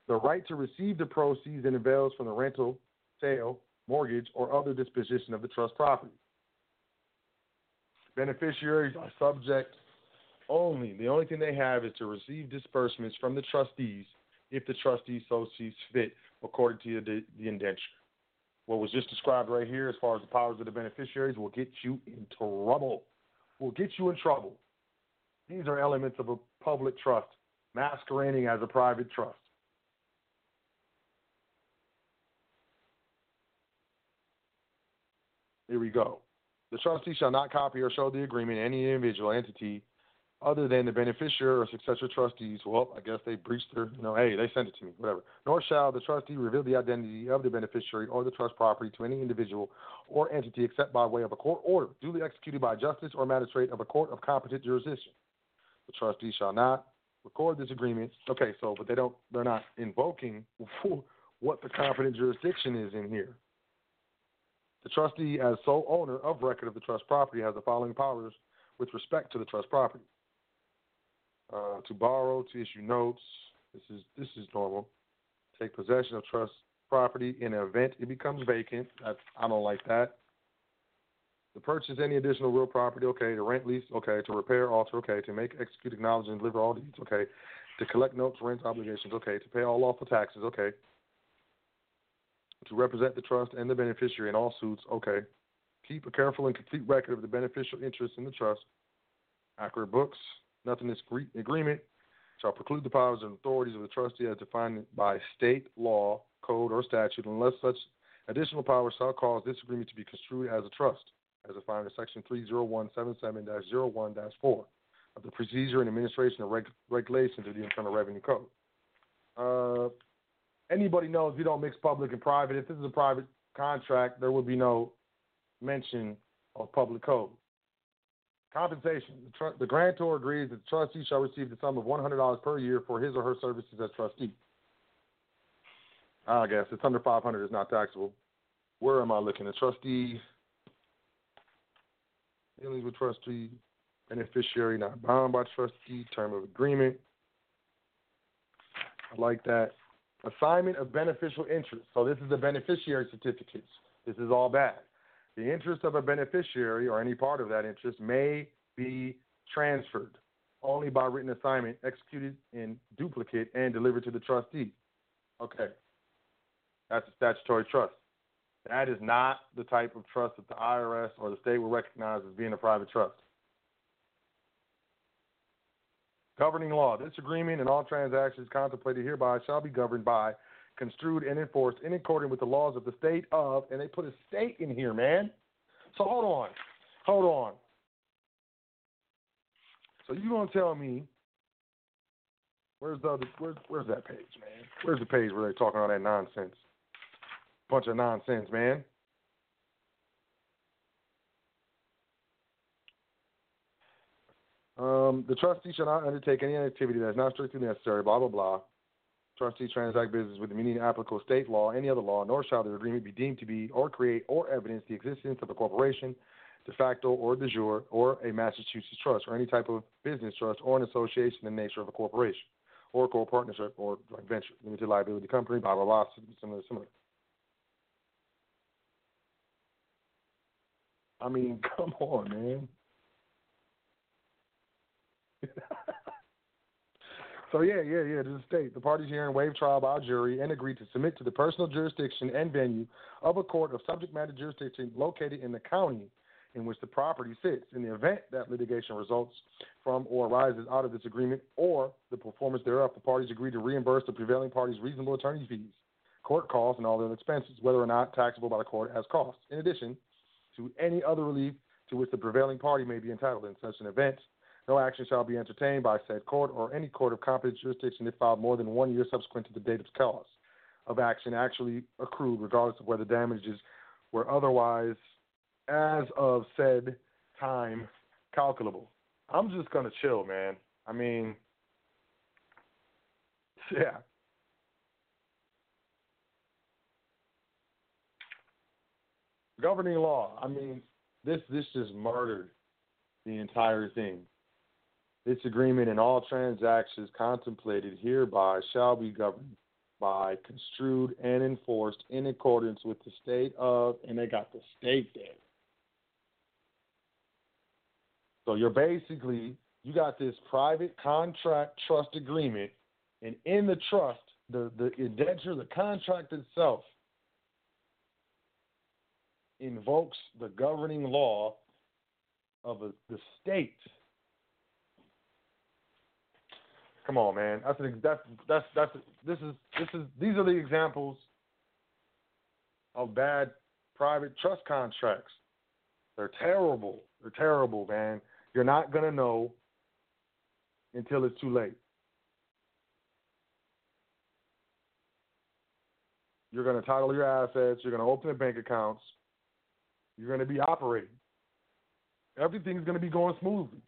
The right to receive the proceeds and avails from the rental, sale, mortgage, or other disposition of the trust property. Beneficiaries are subject only, the only thing they have is to receive disbursements from the trustees if the trustee so sees fit according to the, the indenture. What was just described right here, as far as the powers of the beneficiaries, will get you in trouble. Will get you in trouble. These are elements of a public trust masquerading as a private trust. Here we go. The trustee shall not copy or show the agreement any individual entity other than the beneficiary or successor trustees. Well, I guess they breached their, you know, hey, they sent it to me, whatever. Nor shall the trustee reveal the identity of the beneficiary or the trust property to any individual or entity except by way of a court order duly executed by justice or magistrate of a court of competent jurisdiction. The trustee shall not record this agreement. Okay, so but they don't, they're not invoking <laughs> what the competent jurisdiction is in here. The trustee, as sole owner of record of the trust property, has the following powers with respect to the trust property: uh, to borrow, to issue notes. This is this is normal. Take possession of trust property in the event it becomes vacant. That's, I don't like that. To purchase any additional real property, okay. To rent, lease, okay. To repair, alter, okay. To make, execute, acknowledge, and deliver all deeds, okay. To collect notes, rent obligations, okay. To pay all lawful taxes, okay to represent the trust and the beneficiary in all suits, okay. Keep a careful and complete record of the beneficial interest in the trust. Accurate books. Nothing in this agreement shall preclude the powers and authorities of the trustee as defined by state law, code, or statute, unless such additional powers shall cause this agreement to be construed as a trust, as defined in Section 30177-01-4 of the Procedure and Administration of Reg- Regulations of the Internal Revenue Code. Uh, anybody knows we don't mix public and private. If this is a private contract, there would be no mention of public code. Compensation. The, tr- the grantor agrees that the trustee shall receive the sum of $100 per year for his or her services as trustee. I guess it's under 500 is not taxable. Where am I looking? The trustee dealings with trustee beneficiary not bound by trustee term of agreement. I like that. Assignment of beneficial interest. So this is the beneficiary certificates. This is all bad. The interest of a beneficiary or any part of that interest may be transferred only by written assignment executed in duplicate and delivered to the trustee. Okay. That's a statutory trust. That is not the type of trust that the IRS or the state will recognize as being a private trust. Governing law. This agreement and all transactions contemplated hereby shall be governed by, construed, and enforced in accordance with the laws of the state of, and they put a state in here, man. So hold on. Hold on. So you gonna tell me where's the other where's where's that page, man? Where's the page where they're talking all that nonsense? Bunch of nonsense, man. Um, the trustee shall not undertake any activity that is not strictly necessary, blah, blah, blah. Trustee transact business with the meaning applicable state law, any other law, nor shall the agreement be deemed to be or create or evidence the existence of a corporation, de facto or de jure, or a Massachusetts trust, or any type of business trust, or an association in the nature of a corporation, or a co-partnership, or joint venture, limited liability company, blah, blah, blah, similar, similar. I mean, <laughs> come on, man. <laughs> so yeah, yeah, yeah. To the state, the parties herein waive trial by jury and agree to submit to the personal jurisdiction and venue of a court of subject matter jurisdiction located in the county in which the property sits. In the event that litigation results from or arises out of this agreement or the performance thereof, the parties agree to reimburse the prevailing party's reasonable attorney fees, court costs, and all other expenses, whether or not taxable by the court as costs. In addition to any other relief to which the prevailing party may be entitled in such an event, no action shall be entertained by said court or any court of competent jurisdiction if filed more than one year subsequent to the date of cause of action actually accrued, regardless of whether damages were otherwise, as of said time, calculable. I'm just gonna chill, man. I mean, <laughs> yeah. Governing law. I mean, this this just murdered the entire thing. This agreement and all transactions contemplated hereby shall be governed by, construed, and enforced in accordance with the state of, and they got the state there. So you're basically, you got this private contract trust agreement, and in the trust, the, the indenture, the contract itself, invokes the governing law of a, the state. Come on, man. That's an, that's that's that's this is this is these are the examples of bad private trust contracts. They're terrible. They're terrible, man. You're not gonna know until it's too late. You're gonna title your assets. You're gonna open the bank accounts. You're gonna be operating. Everything's gonna be going smoothly.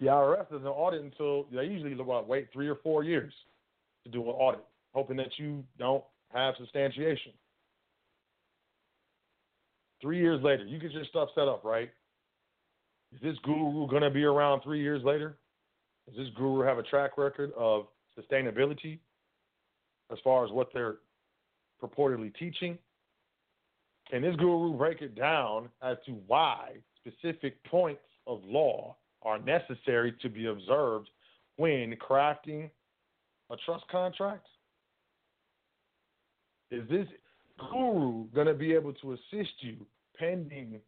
The IRS doesn't audit until they usually what, wait three or four years to do an audit, hoping that you don't have substantiation. Three years later, you get your stuff set up, right? Is this guru going to be around three years later? Does this guru have a track record of sustainability as far as what they're purportedly teaching? Can this guru break it down as to why specific points of law are necessary to be observed when crafting a trust contract? Is this guru going to be able to assist you pending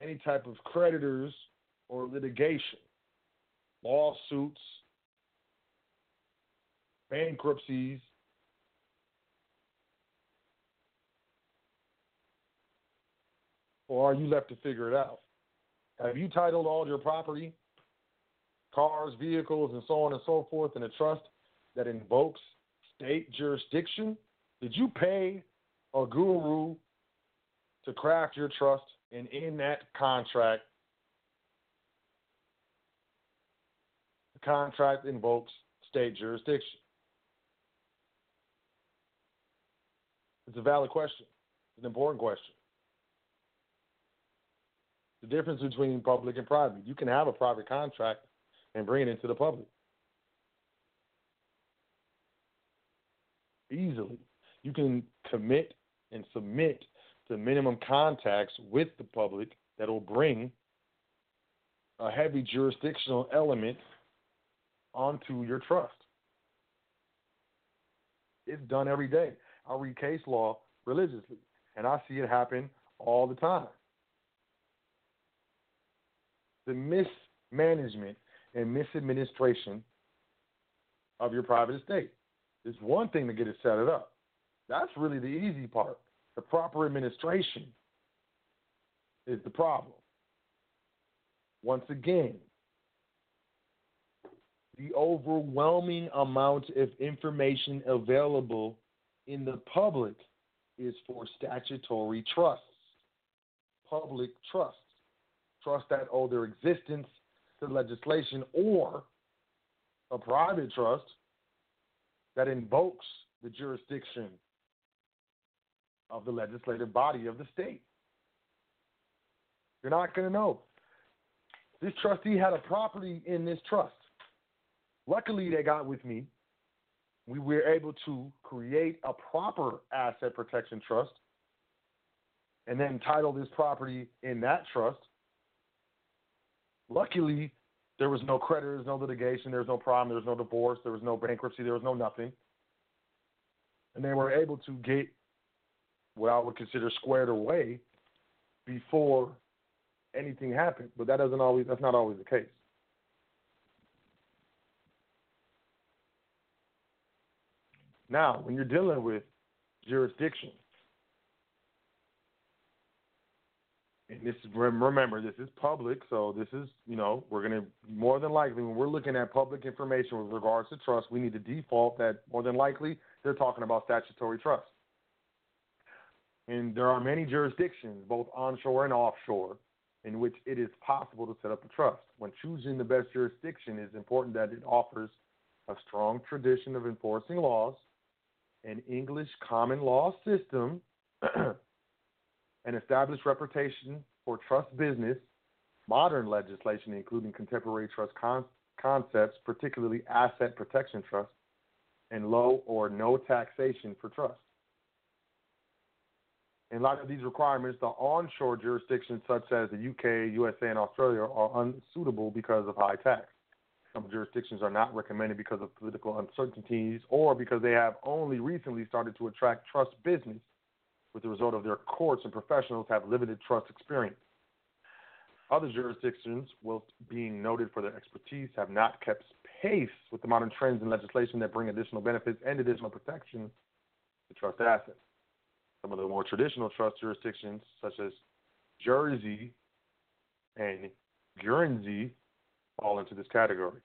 any type of creditors or litigation, lawsuits, bankruptcies? Or are you left to figure it out? Have you titled all your property, cars, vehicles, and so on and so forth in a trust that invokes state jurisdiction? Did you pay a guru to craft your trust and in that contract, the contract invokes state jurisdiction? It's a valid question. It's an important question. The difference between public and private. You can have a private contract and bring it into the public. Easily. You can commit and submit to minimum contacts with the public that will bring a heavy jurisdictional element onto your trust. It's done every day. I read case law religiously, and I see it happen all the time. The mismanagement and misadministration of your private estate is one thing to get it set up. That's really the easy part. The proper administration is the problem. Once again, the overwhelming amount of information available in the public is for statutory trusts, public trusts, trusts that owe their existence to legislation, or a private trust that invokes the jurisdiction of the legislative body of the state. You're not going to know. This trustee had a property in this trust. Luckily, they got with me. We were able to create a proper asset protection trust and then title this property in that trust. Luckily, there was no creditors, no litigation, there was no problem, there was no divorce, there was no bankruptcy, there was no nothing. And they were able to get what I would consider squared away before anything happened. But that doesn't always that's not always the case. Now, when you're dealing with jurisdiction, and this is remember this is public, so this is you know we're gonna more than likely when we're looking at public information with regards to trust, we need to default that more than likely they're talking about statutory trust. And there are many jurisdictions, both onshore and offshore, in which it is possible to set up a trust. When choosing the best jurisdiction, it's important that it offers a strong tradition of enforcing laws, an English common law system, <clears throat> an established reputation for trust business, modern legislation, including contemporary trust con- concepts, particularly asset protection trust, and low or no taxation for trust. In light of these requirements, the onshore jurisdictions such as the UK, USA, and Australia are unsuitable because of high tax. Some jurisdictions are not recommended because of political uncertainties or because they have only recently started to attract trust business, with the result of their courts and professionals have limited trust experience. Other jurisdictions, whilst being noted for their expertise, have not kept pace with the modern trends in legislation that bring additional benefits and additional protection to trust assets. Some of the more traditional trust jurisdictions, such as Jersey and Guernsey, fall into this category.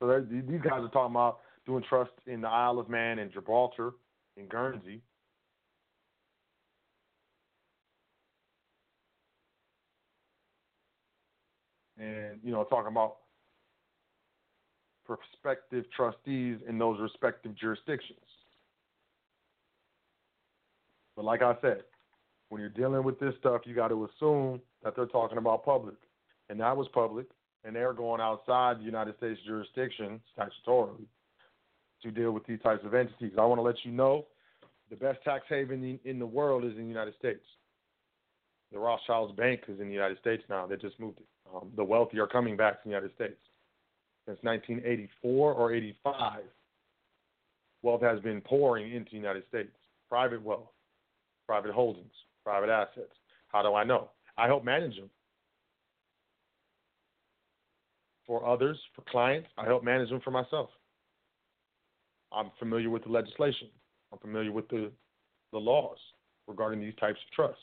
So these guys are talking about doing trust in the Isle of Man and Gibraltar and Guernsey. And, you know, talking about prospective trustees in those respective jurisdictions. But like I said, when you're dealing with this stuff, you got to assume that they're talking about public. And that was public, and they're going outside the United States jurisdiction statutorily to deal with these types of entities. I want to let you know the best tax haven in, in the world is in the United States. The Rothschilds Bank is in the United States now. They just moved it. Um, the wealthy are coming back to the United States. Since 1984 or 85, wealth has been pouring into the United States. Private wealth private holdings, private assets. How do I know? I help manage them. For others, for clients, I help manage them for myself. I'm familiar with the legislation. I'm familiar with the, the laws regarding these types of trust.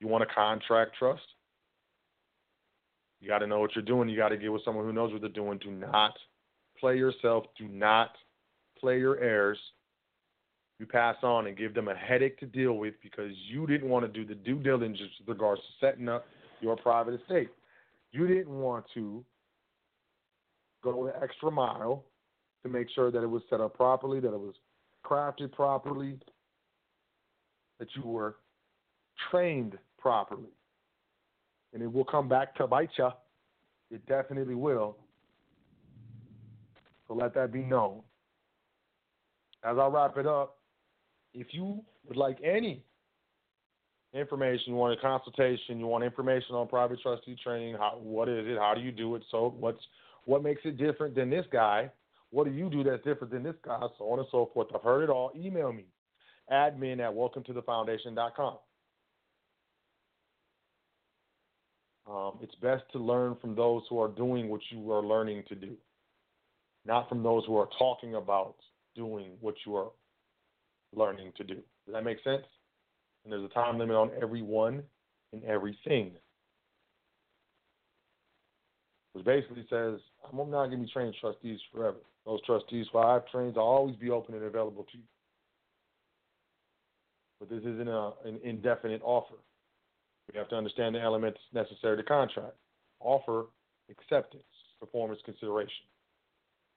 You want a contract trust? You got to know what you're doing. You got to get with someone who knows what they're doing. Do not play yourself. Do not play your heirs you pass on and give them a headache to deal with because you didn't want to do the due diligence with regards to setting up your private estate. You didn't want to go the extra mile to make sure that it was set up properly, that it was crafted properly, that you were trained properly. And it will come back to bite you. It definitely will. So let that be known. As I wrap it up, if you would like any information, you want a consultation, you want information on private trustee training, how, what is it, how do you do it, so what's what makes it different than this guy, what do you do that's different than this guy, so on and so forth. I've heard it all. Email me, admin at welcometothefoundation.com. Um, it's best to learn from those who are doing what you are learning to do, not from those who are talking about doing what you are learning to do. Does that make sense? And there's a time limit on every one and everything. Which basically says, I'm not going to be training trustees forever. Those trustees who I've trained will always be open and available to you. But this isn't a, an indefinite offer. We have to understand the elements necessary to contract. Offer, acceptance, performance consideration.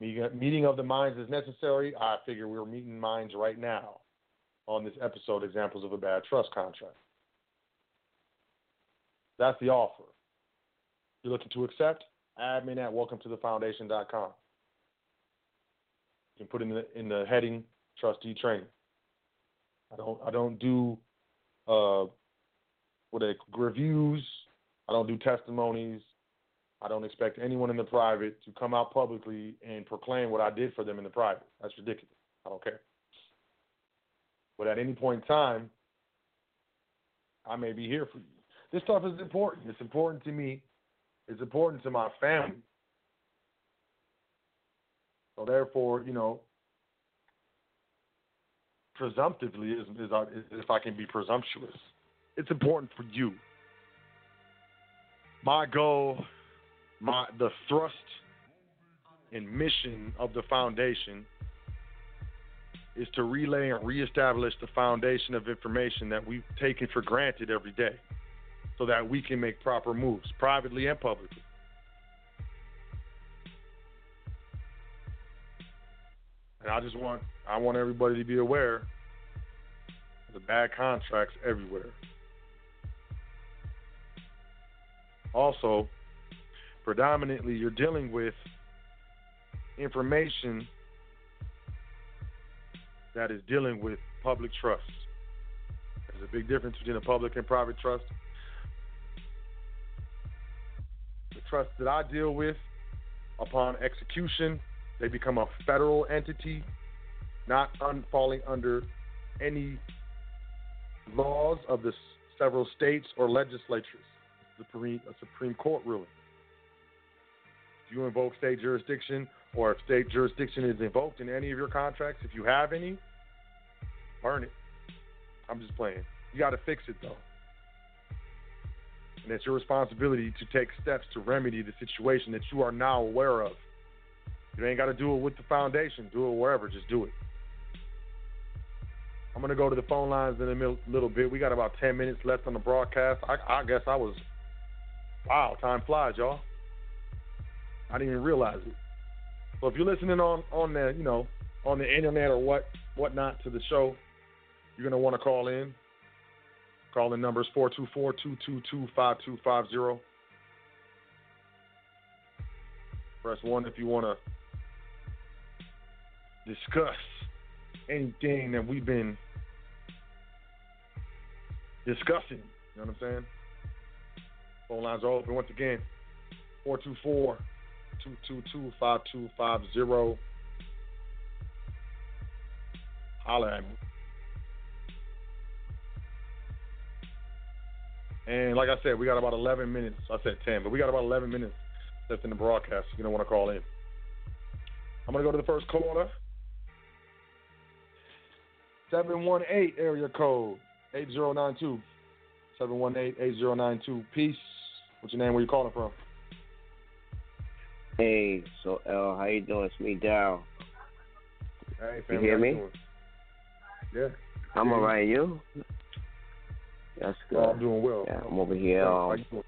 Meeting of the minds is necessary. I figure we're meeting minds right now on this episode examples of a bad trust contract. That's the offer. You're looking to accept? Admin at welcometothefoundation.com. You can put in the in the heading trustee training. I don't I don't do uh what are reviews. I don't do testimonies. I don't expect anyone in the private to come out publicly and proclaim what I did for them in the private. That's ridiculous. I don't care. But at any point in time, I may be here for you. this stuff is important. It's important to me. It's important to my family. So therefore, you know, presumptively is, is, is if I can be presumptuous, it's important for you. My goal, my the thrust and mission of the foundation is to relay and reestablish the foundation of information that we've taken for granted every day so that we can make proper moves privately and publicly. And I just want I want everybody to be aware of the bad contracts everywhere. Also, predominantly you're dealing with information that is dealing with public trust. There's a big difference between a public and private trust. The trust that I deal with upon execution, they become a federal entity, not un- falling under any laws of the several states or legislatures. Supreme, a Supreme Court ruling. If you invoke state jurisdiction or if state jurisdiction is invoked in any of your contracts, if you have any, burn it. I'm just playing. You got to fix it though. And it's your responsibility to take steps to remedy the situation that you are now aware of. You ain't got to do it with the foundation. Do it wherever. Just do it. I'm to go to the phone lines in a little bit. We got about 10 minutes left on the broadcast. I, I guess I was, wow, time flies, y'all. I didn't even realize it. So if you're listening on on the you know on the internet or what whatnot to the show, you're gonna want to call in. Call in numbers 424-222-5250. Press one if you want to discuss anything that we've been discussing. You know what I'm saying? Phone lines are open once again. 424 222 5250. Holler at me. And like I said, we got about 11 minutes. I said 10, but we got about 11 minutes left in the broadcast. You're going to want to call in. I'm going to go to the first caller. 718 area code 8092. 718 8092. Peace. What's your name? Where you calling from? Hey, Sot El, how you doing? It's me, Daryl. Hey, You hear how me? doing? Yeah. I'm Yeah. alright. You? That's good. Oh, I'm doing well. Yeah, I'm over here. How Um, you doing?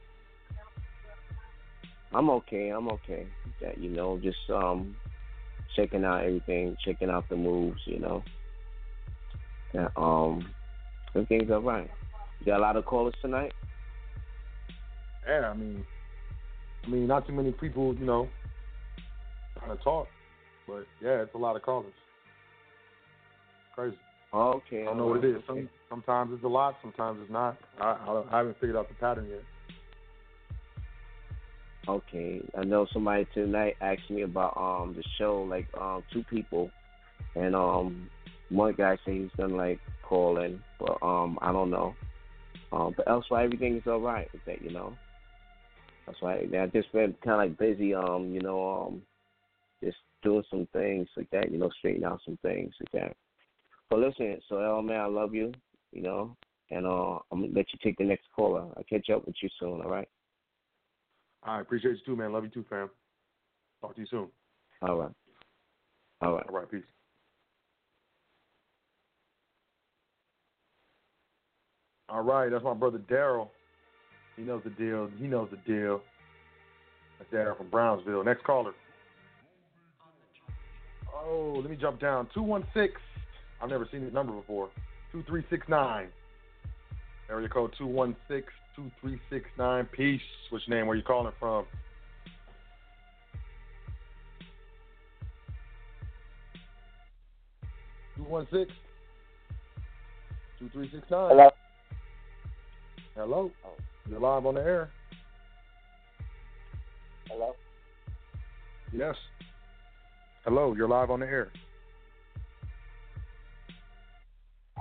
I'm okay. I'm okay. That you know, just um, checking out everything, checking out the moves. You know. Yeah, um, everything's alright. Got a lot of callers tonight. Yeah, I mean, I mean, not too many people, you know, trying to talk, but yeah, it's a lot of callers. Crazy. Okay. I don't know what it is. Okay. Some, sometimes it's a lot, sometimes it's not. I, I, I haven't figured out the pattern yet. Okay, I know somebody tonight asked me about um the show, like um two people, and um one guy said he's gonna like call in, but um I don't know. Um, but elsewhere everything is all right with that, you know. That's why I've just been kind of like busy, um, you know, um, just doing some things like that, you know, straightening out some things like that. But listen, Sot El man, I love you, you know, and uh, I'm gonna let you take the next caller. I'll catch up with you soon, all right? I appreciate you too, man. Love you too, fam. Talk to you soon. All right. All right. All right, peace. All right, that's my brother Daryl. He knows the deal. He knows the deal. That's Daryl from Brownsville. Next caller. Oh, let me jump down. 216. I've never seen this number before. 2369. Area code 216 2369. Peace. Your name? Where you calling from? Two one six two three six nine. Hello. Hello. You're live on the air. Hello. Yes. Hello. You're live on the air.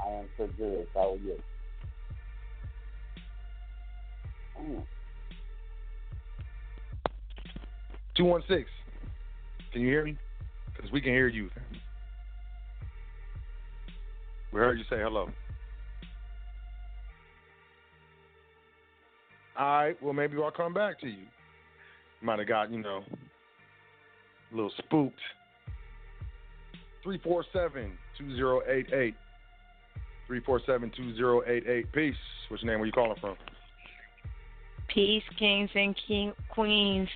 I am so good. How are you? Two one six. Can you hear me? Because we can hear you. We heard you say hello. All right. Well, maybe I'll come back to you. Might have got you know a little spooked. 347-2088. 347-2088. Peace. What's your name? Where you calling from? Peace, kings and king, queens.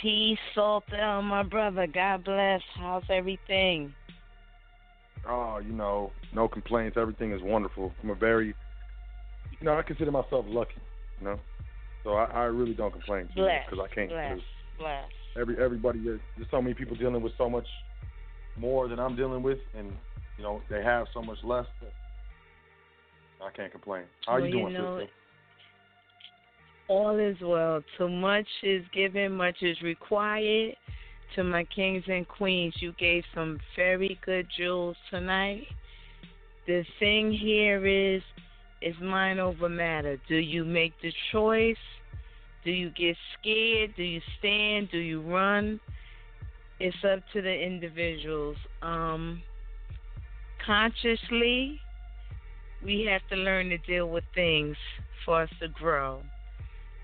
Peace, Sot El, my brother. God bless. How's everything? Oh, you know, no complaints. Everything is wonderful. I'm a very, you know, I consider myself lucky. You know, so I, I really don't complain Bless. because I can't. Bless. Bless. Every everybody, there's, there's so many people dealing with so much more than I'm dealing with, and you know they have so much less. That I can't complain. How Well, you doing, know, sister? All is well. Too much is given, much is required. To my kings and queens, you gave some very good jewels tonight. The thing here is, is mind over matter. Do you make the choice? Do you get scared? Do you stand? Do you run? It's up to the individuals. Um, consciously, we have to learn to deal with things for us to grow.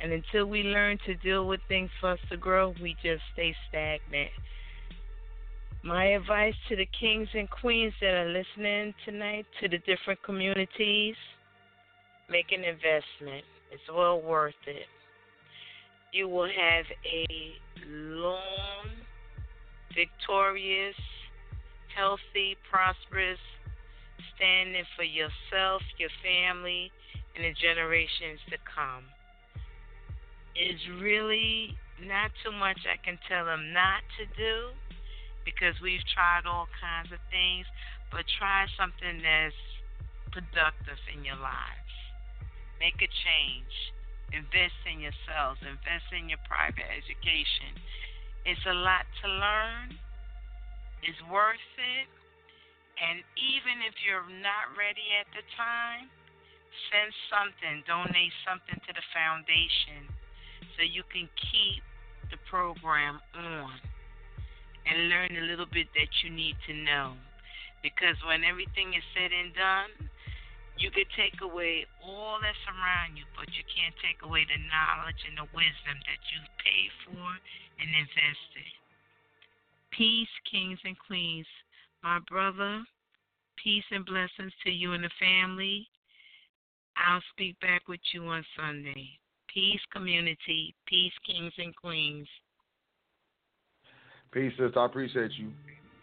And until we learn to deal with things for us to grow, we just stay stagnant. My advice to the kings and queens that are listening tonight, to the different communities, make an investment. It's well worth it. You will have a long, victorious, healthy, prosperous standing for yourself, your family, and the generations to come. It's really not too much I can tell them not to do because we've tried all kinds of things, but try something that's productive in your lives. Make a change. Invest in yourselves. Invest in your private education. It's a lot to learn. It's worth it. And even if you're not ready at the time, send something, donate something to the foundation so you can keep the program on and learn a little bit that you need to know. Because when everything is said and done, you could take away all that's around you, but you can't take away the knowledge and the wisdom that you paid for and invested. Peace, kings and queens. My brother, peace and blessings to you and the family. I'll speak back with you on Sunday. Peace, community. Peace, kings and queens. Peace, sister. I appreciate you.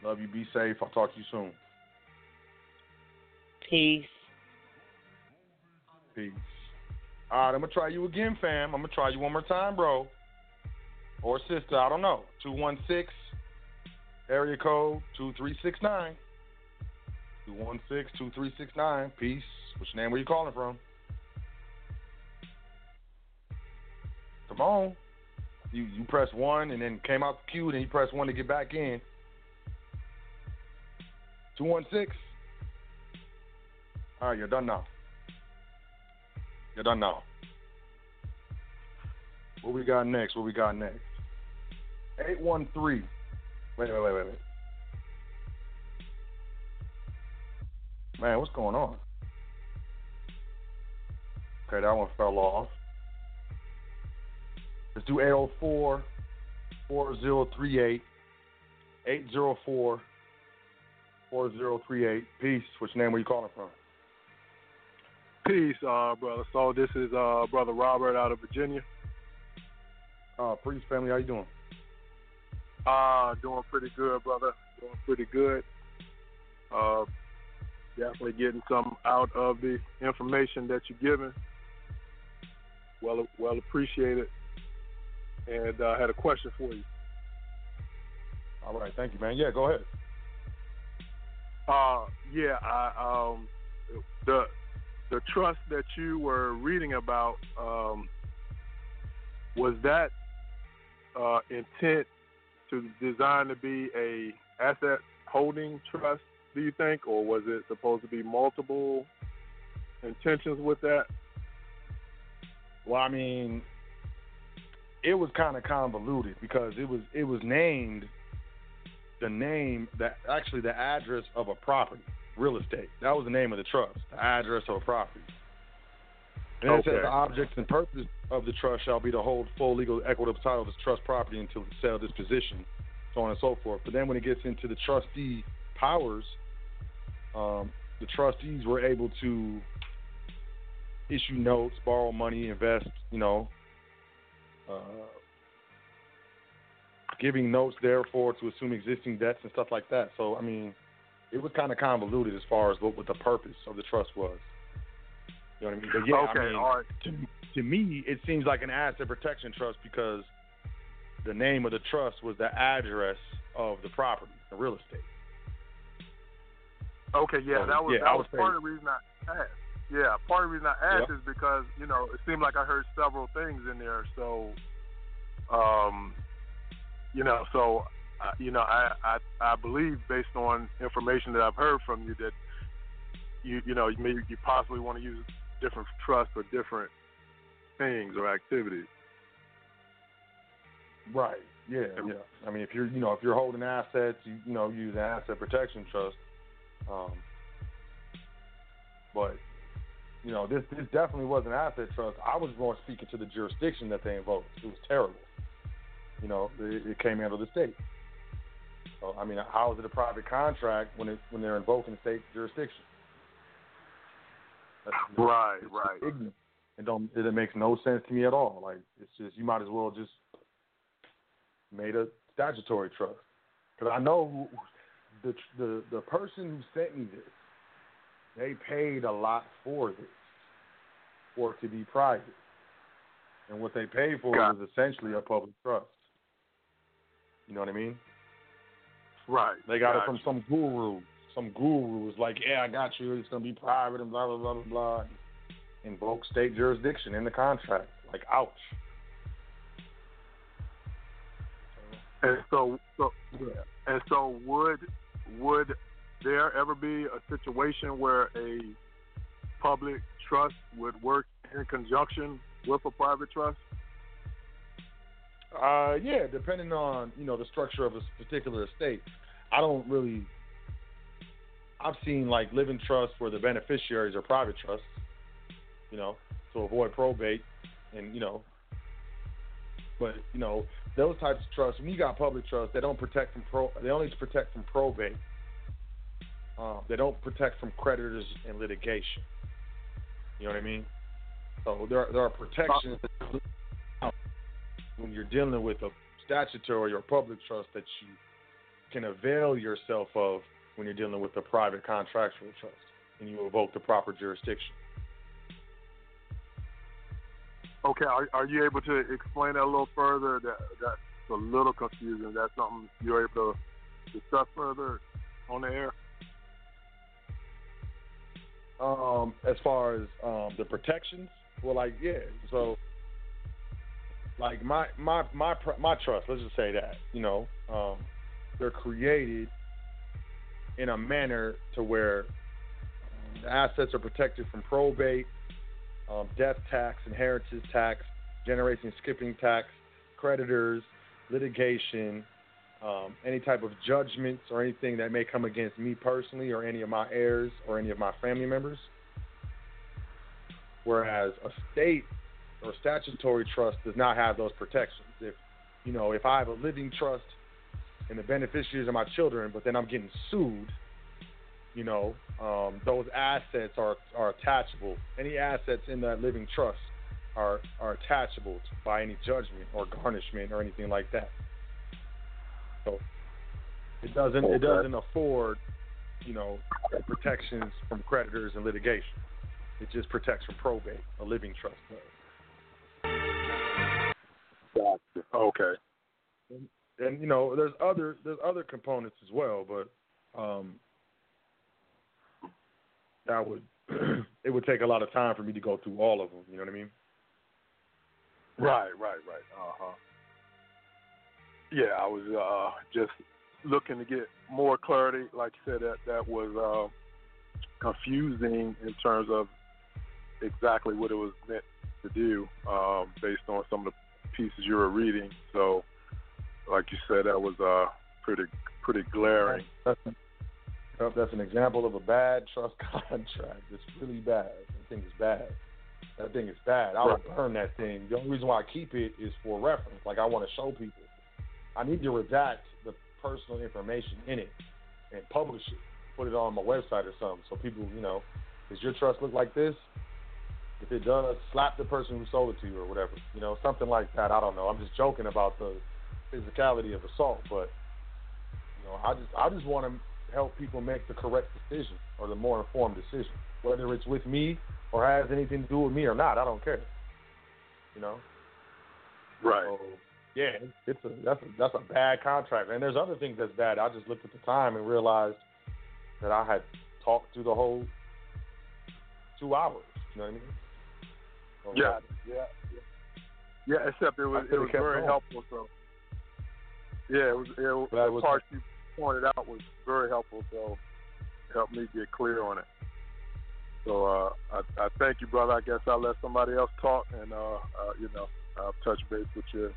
Love you. Be safe. I'll talk to you soon. Peace. Peace. All right, I'm gonna try you again, fam. I'm gonna try you one more time, bro. Or sister, I don't know. Two one six, area code two three six nine. Two one six two three six nine. Peace. What's your name? Where you calling from? Come on. You you press one and then came out the queue, and then you press one to get back in. Two one six. All right, you're done now. You're done now. What we got next? What we got next? 813. Wait, wait, wait, wait, wait. Man, what's going on? Okay, that one fell off. Let's do 804 4038 804 4038. Peace. Which name? Where you calling from? Peace, uh, brother. So this is uh, brother Robert out of Virginia. Uh, Priest family, how you doing? Uh, doing pretty good, brother. Doing pretty good. Uh, definitely getting some out of the information that you're giving. Well, well appreciated. And I uh, had a question for you. All right, thank you, man. Yeah, go ahead. Uh, yeah, I um, the the trust that you were reading about um, was that uh, intent to design to be a asset holding trust? Do you think, or was it supposed to be multiple intentions with that? Well, I mean, it was kind of convoluted because it was it was named the name that actually the address of a property, real estate. That was the name of the trust, the address of a property. And it says the objects and purpose of the trust shall be to hold full legal equitable title of this trust property until the sale disposition, so on and so forth. But then when it gets into the trustee powers, um, the trustees were able to issue notes, borrow money, invest, you know, uh, giving notes therefore to assume existing debts and stuff like that. So I mean, it was kind of convoluted as far as what, what the purpose of the trust was. You know what I mean? But yeah, Okay, I mean, all right. to, to me, it seems like an asset protection trust because the name of the trust was the address of the property, the real estate. Okay, yeah, So, that was yeah, that was part of the reason I asked. Yeah, part of the reason I asked Yep. is because you know it seemed like I heard several things in there. So, um, you know, so uh, you know, I, I I believe based on information that I've heard from you that you you know you maybe you possibly want to use different trusts for different things or activities. Right. Yeah. Yeah. I mean, if you're, you know, if you're holding assets, you, you know, use an asset protection trust. Um, but you know, this this definitely was an asset trust. I was more speaking to the jurisdiction that they invoked. It was terrible. You know, it, it came out of the state. So I mean, how is it a private contract when it when they're invoking state jurisdiction? That's, Right, it's right. Ignorant. It don't. It makes no sense to me at all. Like it's just you might as well just made a statutory trust. Because I know the the the person who sent me this, they paid a lot for this, for it to be private. And what they paid for Got was essentially a public trust. You know what I mean? Right. They got it from some guru. Some guru was like, "Yeah, I got you. It's gonna be private and blah blah blah blah blah." Invoke state jurisdiction in the contract. Like, ouch. And so, so and so, would would there ever be a situation where a public trust would work in conjunction with a private trust? Uh, yeah, depending on you know the structure of a particular estate. I don't really. I've seen like living trusts where the beneficiaries are private trusts, you know, to avoid probate, and you know. But you know those types of trusts. When you got public trusts, they don't protect from pro. They only protect from probate. Um, they don't protect from creditors and litigation. You know what I mean? So there there are protections when you're dealing with a statutory or public trust that you can avail yourself of when you're dealing with a private contractual trust and you evoke the proper jurisdiction. Okay, are, are you able to explain that a little further? That that's a little confusing. That's something you're able to discuss further on the air. Um, as far as um, the protections, well, like yeah, so like my my my my trust. Let's just say that you know um, they're created in a manner to where the assets are protected from probate, um, death tax, inheritance tax, generation skipping tax, creditors, litigation, um, any type of judgments or anything that may come against me personally or any of my heirs or any of my family members. Whereas a state or statutory trust does not have those protections. If you know, if I have a living trust and the beneficiaries are my children, but then I'm getting sued, you know, um, those assets are are attachable. Any assets in that living trust are are attachable to, by any judgment or garnishment or anything like that. So it doesn't it doesn't afford, you know, protections from creditors and litigation. It just protects from probate. A living trust does. Gotcha. Okay. And, and you know, there's other there's other components as well, but um, that would <clears throat> it would take a lot of time for me to go through all of them. You know what I mean? Right, right, right. Uh huh. Yeah, I was uh, just looking to get more clarity. Like you said, that that was uh, confusing in terms of exactly what it was meant to do, um, based on some of the pieces you were reading. So, like you said, that was uh pretty pretty glaring. That's, that's an example of a bad trust <laughs> contract. It's really bad. That thing is bad. That thing is bad. I would burn that thing. The only reason why I keep it is for reference. Like I want to show people. I need to redact the personal information in it and publish it. Put it on my website or something so people, you know, does your trust look like this? If it does, slap the person who sold it to you or whatever. You know, something like that. I don't know. I'm just joking about the physicality of assault, but you know, I just I just want to help people make the correct decision or the more informed decision, whether it's with me or has anything to do with me or not. I don't care. You know. Right. So, yeah, it's a that's a that's a bad contract, and there's other things that's bad. I just looked at the time and realized that I had talked through the whole two hours. You know what I mean? So Yeah. Yeah. Yeah, except it was it was very going. helpful. So yeah, it was it, was- the was- part you pointed out was very helpful. So it helped me get clear on it. So uh, I, I thank you, brother. I guess I'll let somebody else talk, and uh, uh, you know I'll touch base with you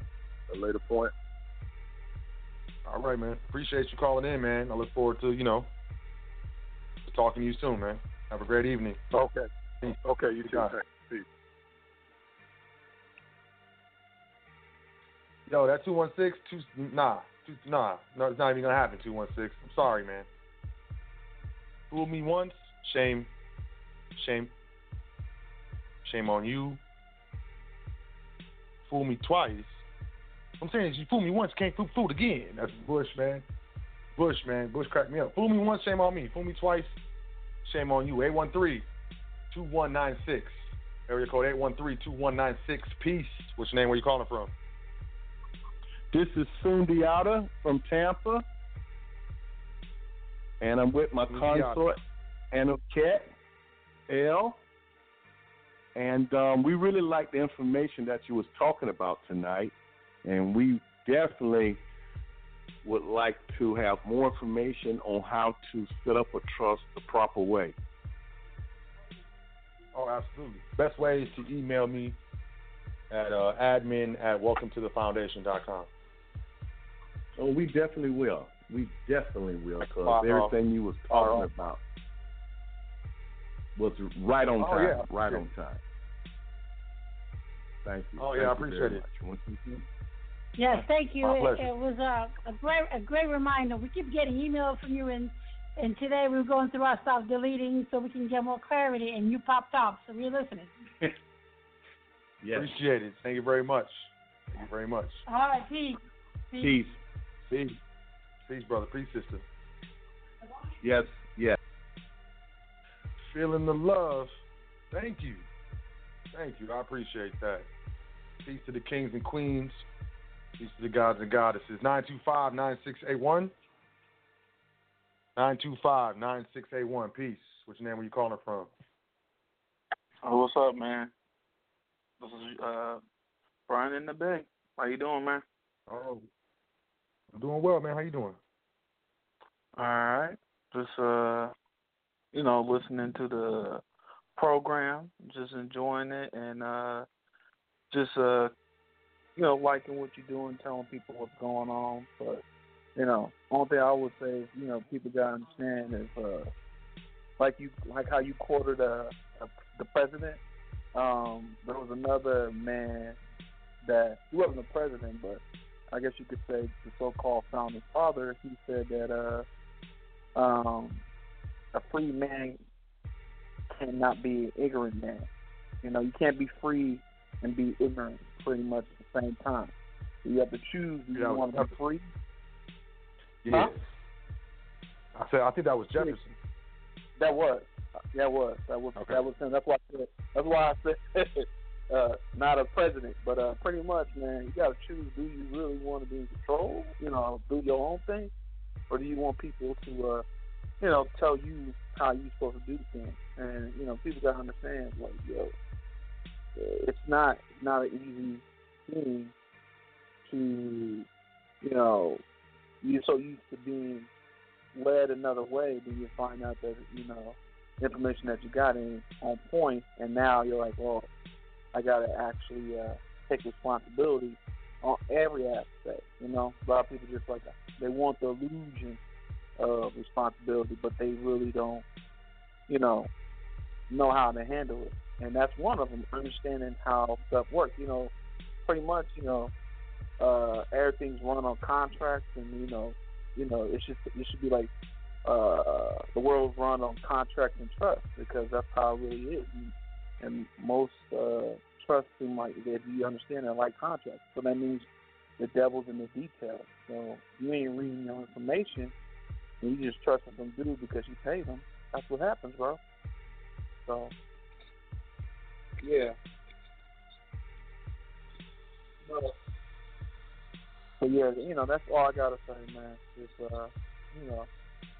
at a later point. All right, man. Appreciate you calling in, man. I look forward to you know talking to you soon, man. Have a great evening. Okay. Okay, you too. Yo, that two one six two nah two, nah no it's not even gonna happen two one six. I'm sorry, man. Fool me once, shame, shame, shame on you. Fool me twice. I'm saying is you fool me once, can't fool, fool again. That's Bush, man. Bush, man. Bush cracked me up. Fool me once, shame on me. Fool me twice, shame on you. 813-2196. Area code 813-2196. Peace. What's your name? Where you calling from? This is Sundiata from Tampa, and I'm with my Sundiata. consort, Anoket L. And um, we really like the information that you was talking about tonight, and we definitely would like to have more information on how to set up a trust the proper way. Oh, absolutely. Best way is to email me at uh, admin at welcometothefoundation.com. Oh, we definitely will. We definitely will, because Wow. everything you was talking Wow. about was right on Oh, time. yeah, right on time. Thank you. Oh, Thank yeah, I you very appreciate it. much. Once again. Yes, thank you. It, it was a, a great a great reminder. We keep getting emails from you, and and today we were going through our stuff, deleting so we can get more clarity. And you popped up, so we're listening. <laughs> Yes. Appreciate it. Thank you very much. Thank you very much. All right, peace. Peace. Peace. Peace, brother. Peace, sister. Yes. Yes. Feeling the love. Thank you. Thank you. I appreciate that. Peace to the kings and queens. Peace to the gods and goddesses. 925 9681. 925 9681. Peace. Your name? Where you calling from? Oh, what's up, man? This is uh Brian in the Bay. How you doing, man? Oh, Doing well, man. How you doing? All right. Just uh you know, listening to the program, just enjoying it and uh just uh you know, liking what you're doing, telling people what's going on. But, you know, only thing I would say is, you know, people gotta understand is uh like you like how you quoted uh, uh the president. Um, there was another man that he wasn't the president, but I guess you could say the so-called founding father. He said that uh, um, a free man cannot be an ignorant man. You know, you can't be free and be ignorant pretty much at the same time. You have to choose. Do you Yeah, want to be free? Yeah. Huh? I said I think that was Jefferson. That was. That was. That was. Okay. That was him. That's why. I said, that's why I said <laughs> uh, not a president, but uh, pretty much, man. You got to choose. Do you really want to be in control? You know, do your own thing, or do you want people to, uh, you know, tell you how you're supposed to do things? And you know, people got to understand, like, yo, it's not not an easy thing to, you know, you're so used to being led another way, then you find out that you know information that you got ain't on point, and now you're like, well, I got to actually uh, take responsibility on every aspect. You know, a lot of people just like they want the illusion of responsibility, but they really don't, you know, know how to handle it. And that's one of them, understanding how stuff works. You know, pretty much, you know, uh, everything's run on contracts, and you know, you know, it should it should be like uh, the world's run on contracts and trust because that's how it really is. And, and most uh, trust seem like if you understand it like contracts, so that means the devil's in the details. So you ain't reading your information, and you just trust what them do because you pay them. That's what happens, bro. So yeah. But, but yeah, you know, that's all I gotta say, man. Is uh, you know,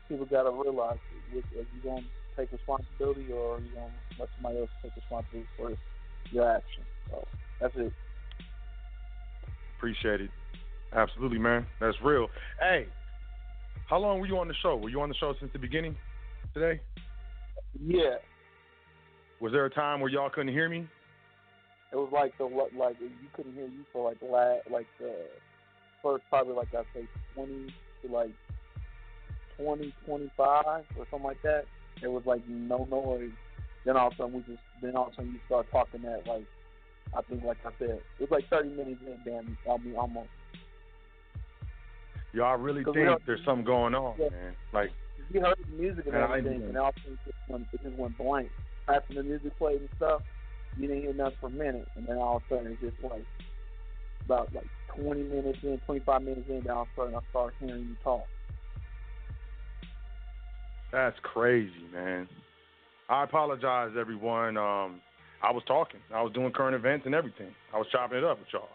people gotta realize if you gonna take responsibility or you gonna let somebody else take responsibility for your actions. So that's it. Appreciate it. Absolutely, man. That's real. Hey, how long were you on the show? Were you on the show since the beginning today? Yeah. Was there a time where y'all couldn't hear me? It was like the what like you couldn't hear you for like the last like the first probably like I say twenty to like twenty twenty five or something like that. It was like no noise. Then all of a sudden we just then all of a sudden you start talking that like I think like I said it was like thirty minutes in. Damn, I mean almost. Y'all really think there's something going on, Yeah. man? Like, You heard the music and everything, and all of a sudden it just went, it just went blank. After the music played and stuff, you didn't hear nothing for a minute, and then all of a sudden it's just like about like 20 minutes in, 25 minutes in, then all of a sudden I start hearing you talk. That's crazy, man. I apologize, everyone. Um, I was talking. I was doing current events and everything. I was chopping it up with y'all.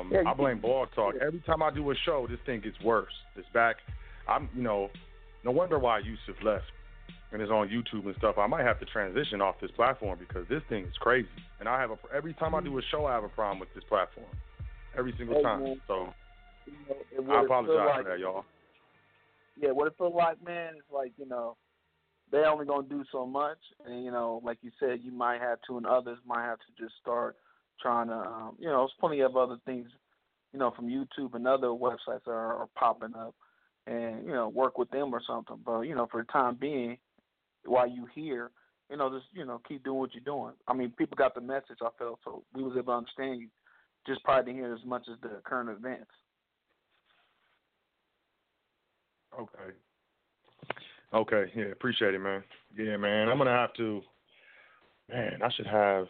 Um, Yeah, I blame Blog Talk. Every time I do a show, this thing gets worse. It's back. I'm, you know, no wonder why Yusuf left and is on YouTube and stuff. I might have to transition off this platform because this thing is crazy. And I have a every time I do a show, I have a problem with this platform. Every single Hey, time. man. So You know, I what it feel apologize like, for that, y'all. Yeah, what it feel like, man, is like you know, they only gonna do so much, and you know, like you said, you might have to, and others might have to just start trying to, um, you know, there's plenty of other things, you know, from YouTube and other websites that are, are popping up, and you know, work with them or something. But you know, for the time being, while you here, you know, just you know, keep doing what you're doing. I mean, people got the message. I felt so we was able to understand you. Just probably didn't hear as much as the current events. Okay. Okay. Yeah. Appreciate it, man. Yeah, man. I'm gonna have to. Man, I should have.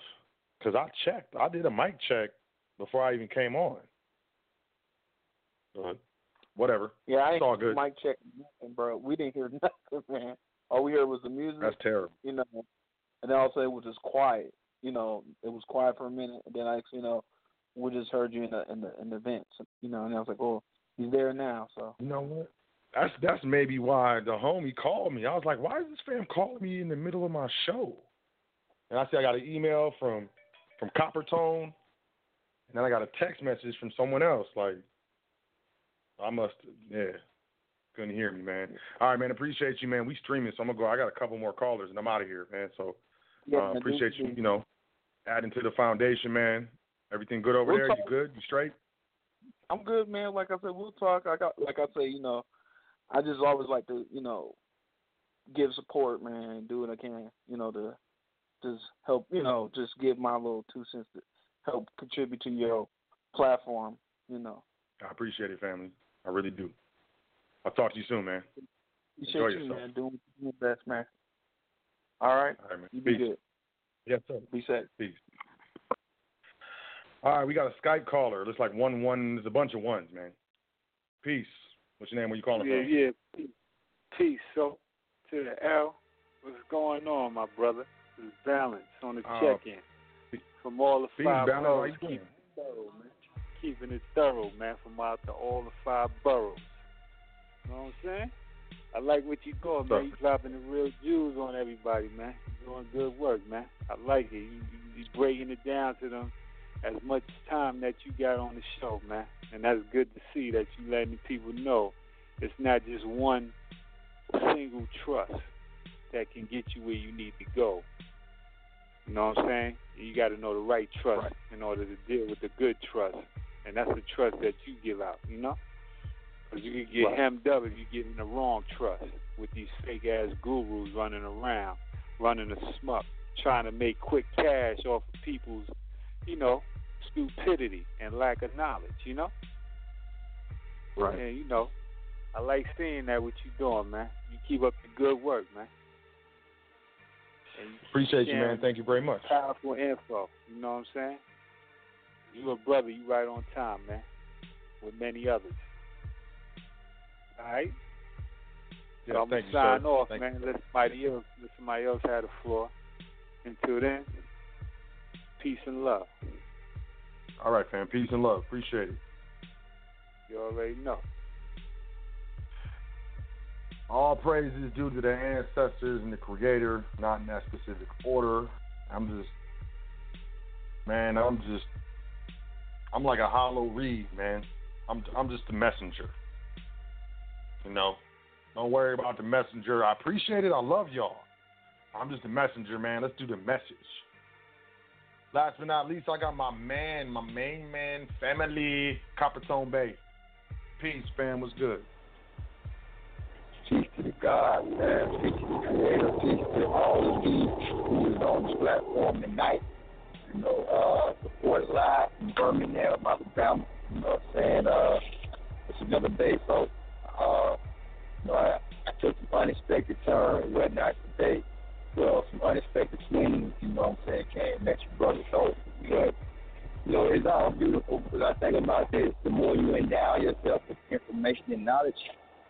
Cause I checked. I did a mic check before I even came on. But whatever. Yeah, I it's all good. mic check nothing, bro. We didn't hear <laughs> nothing, man. All we heard was the music. That's terrible. You know, and then also it was just quiet. You know, it was quiet for a minute, and then I, you know, we just heard you in the in the in the vents. You know, and I was like, oh, he's there now. So You know what? That's that's maybe why the homie called me. I was like, why is this fam calling me in the middle of my show? And I see I got an email from from Coppertone, and then I got a text message from someone else. Like, I must, yeah, couldn't hear me, man. All right, man, appreciate you, man. We streaming, so I'm gonna go. I got a couple more callers, and I'm out of here, man. So, Yeah, uh, appreciate you, you know, adding to the foundation, man. Everything good over We'll there? talk- You good? You straight? I'm good, man. Like I said, we'll talk. I got, like I say, you know, I just always like to, you know, give support, man, do what I can, you know, to just help, you know, just give my little two cents to help contribute to your platform, you know. I appreciate it, family. I really do. I'll talk to you soon, man. Appreciate Enjoy you, yourself. man. Doing your best, man. All right. All right, man. You be good. Yes, sir. Be safe. Peace. All right, we got a Skype caller. Looks like one one. There's a bunch of ones, man. Peace. What's your name? Where you calling Yeah, from? yeah. Peace. Peace. So, to the L, what's going on, my brother? It's Balance on the Oh, check-in. From all the Peace, five Balance. Boroughs, you keeping it thorough, man. Keeping it thorough, man, from out to all the five boroughs. You know what I'm saying? I like what you doing, man. You dropping the real jewels on everybody, man. You're doing good work, man. I like it. You, you, you breaking it down to them as much time that you got on the show, man. And that's good to see that you letting the people know it's not just one single trust that can get you where you need to go. You know what I'm saying? You got to know the right trust in order to deal with the good trust and that's the trust that you give out. You know, because you can get Right. hemmed up if you get in the wrong trust with these fake ass gurus running around, running a smuck, trying to make quick cash off of people's, you know, stupidity and lack of knowledge. You know. Right. And you know, I like seeing that what you're doing, man. You keep up the good work, man. You Appreciate you, man. Thank you very much. Powerful info. You know what I'm saying? You a brother, you right on time, man. With many others. All right. Yeah, so I'm you, gonna sign sir. off, Thank man. Let somebody else, let somebody else have the floor. Until then, peace and love. All right, fam. Peace and love. Appreciate it. You already know. All praise is due to the ancestors and the creator, not in that specific order. I'm just, man, I'm just, I'm like a hollow reed, man. I'm, I'm just a messenger. You know, don't worry about the messenger. I appreciate it. I love y'all. I'm just a messenger, man. Let's do the message. Last but not least, I got my man, my main man, family, Coppertone Bay. Peace, fam. What's good? Peace to the God, man. Peace to the Creator. Peace to all of you who is on this platform tonight. You know, uh, live from Birmingham, Alabama. You know what I'm saying? Uh, it's another day, so, uh, you know, I, I took some unexpected turn and whatnot today. Well, some unexpected swings, you know what I'm saying, came met your brother. So, but, you know, it's all beautiful because I think about this. The more you endow yourself with information and knowledge,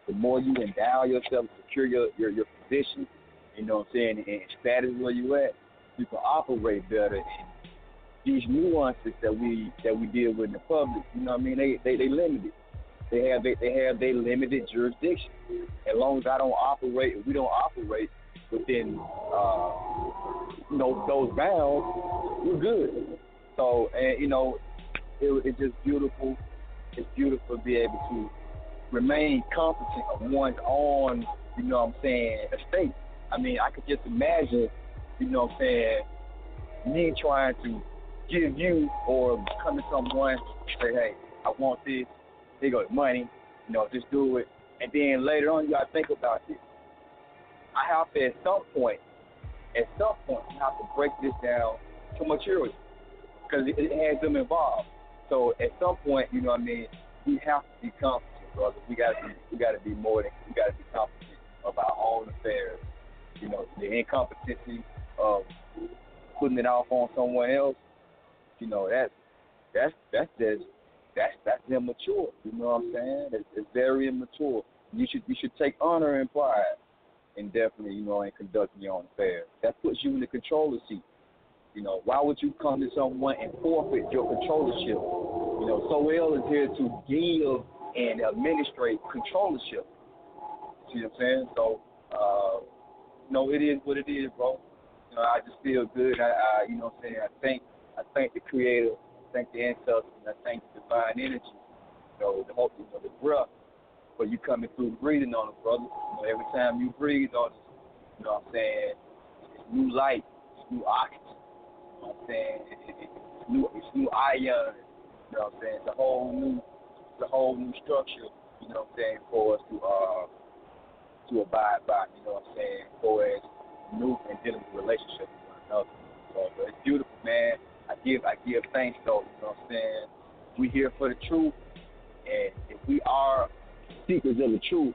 the more you endow yourself, secure your, your, your position, you know what I'm saying, and status where you at, you can operate better. And these nuances that we that we deal with in the public, you know what I mean, they they, they limited. They have they, they have their limited jurisdiction. As long as I don't operate, if we don't operate within uh, you know those bounds, we're good. So and you know, it, it's just beautiful. It's beautiful to be able to remain competent of one's own, you know what I'm saying, estate. I mean, I could just imagine, you know what I'm saying, me trying to give you or come to someone say, hey, I want this, here go the money, you know, just do it. And then later on, you got to think about this. I have to, at some point, at some point, have to break this down to material because it, it has them involved. So at some point, you know what I mean, we have to be competent brother. We gotta we gotta be more than we gotta be competent of our own affairs. You know, the incompetency of putting it off on someone else, you know, that's that's that's just that's that's immature. You know what I'm saying? It's, it's very immature. You should you should take honor and pride and definitely, you know, in conducting your own affairs. That puts you in the controller seat. You know, why would you come to someone and forfeit your controllership? You know, Sot El is here to give and administrate controllership. See what I'm saying? So, uh, you know, it is what it is, bro. You know, I just feel good. I, I you know what I'm saying? I thank I thank the creator, I thank the ancestors, and I thank the divine energy, you know, the you know, the breath for you coming through breathing on us, brother. You know, every time you breathe on us, you know what I'm saying, it's new light, it's new oxygen. You know what I'm saying? It, it, it, it's new it's new iron. You know what I'm saying? It's a whole new it's a whole new structure, you know what I'm saying, for us to uh to abide by, you know what I'm saying, for as new and dealing with relationships with one another. So but it's beautiful, man. I give I give thanks though, you know what I'm saying? We here for the truth and if we are seekers of the truth,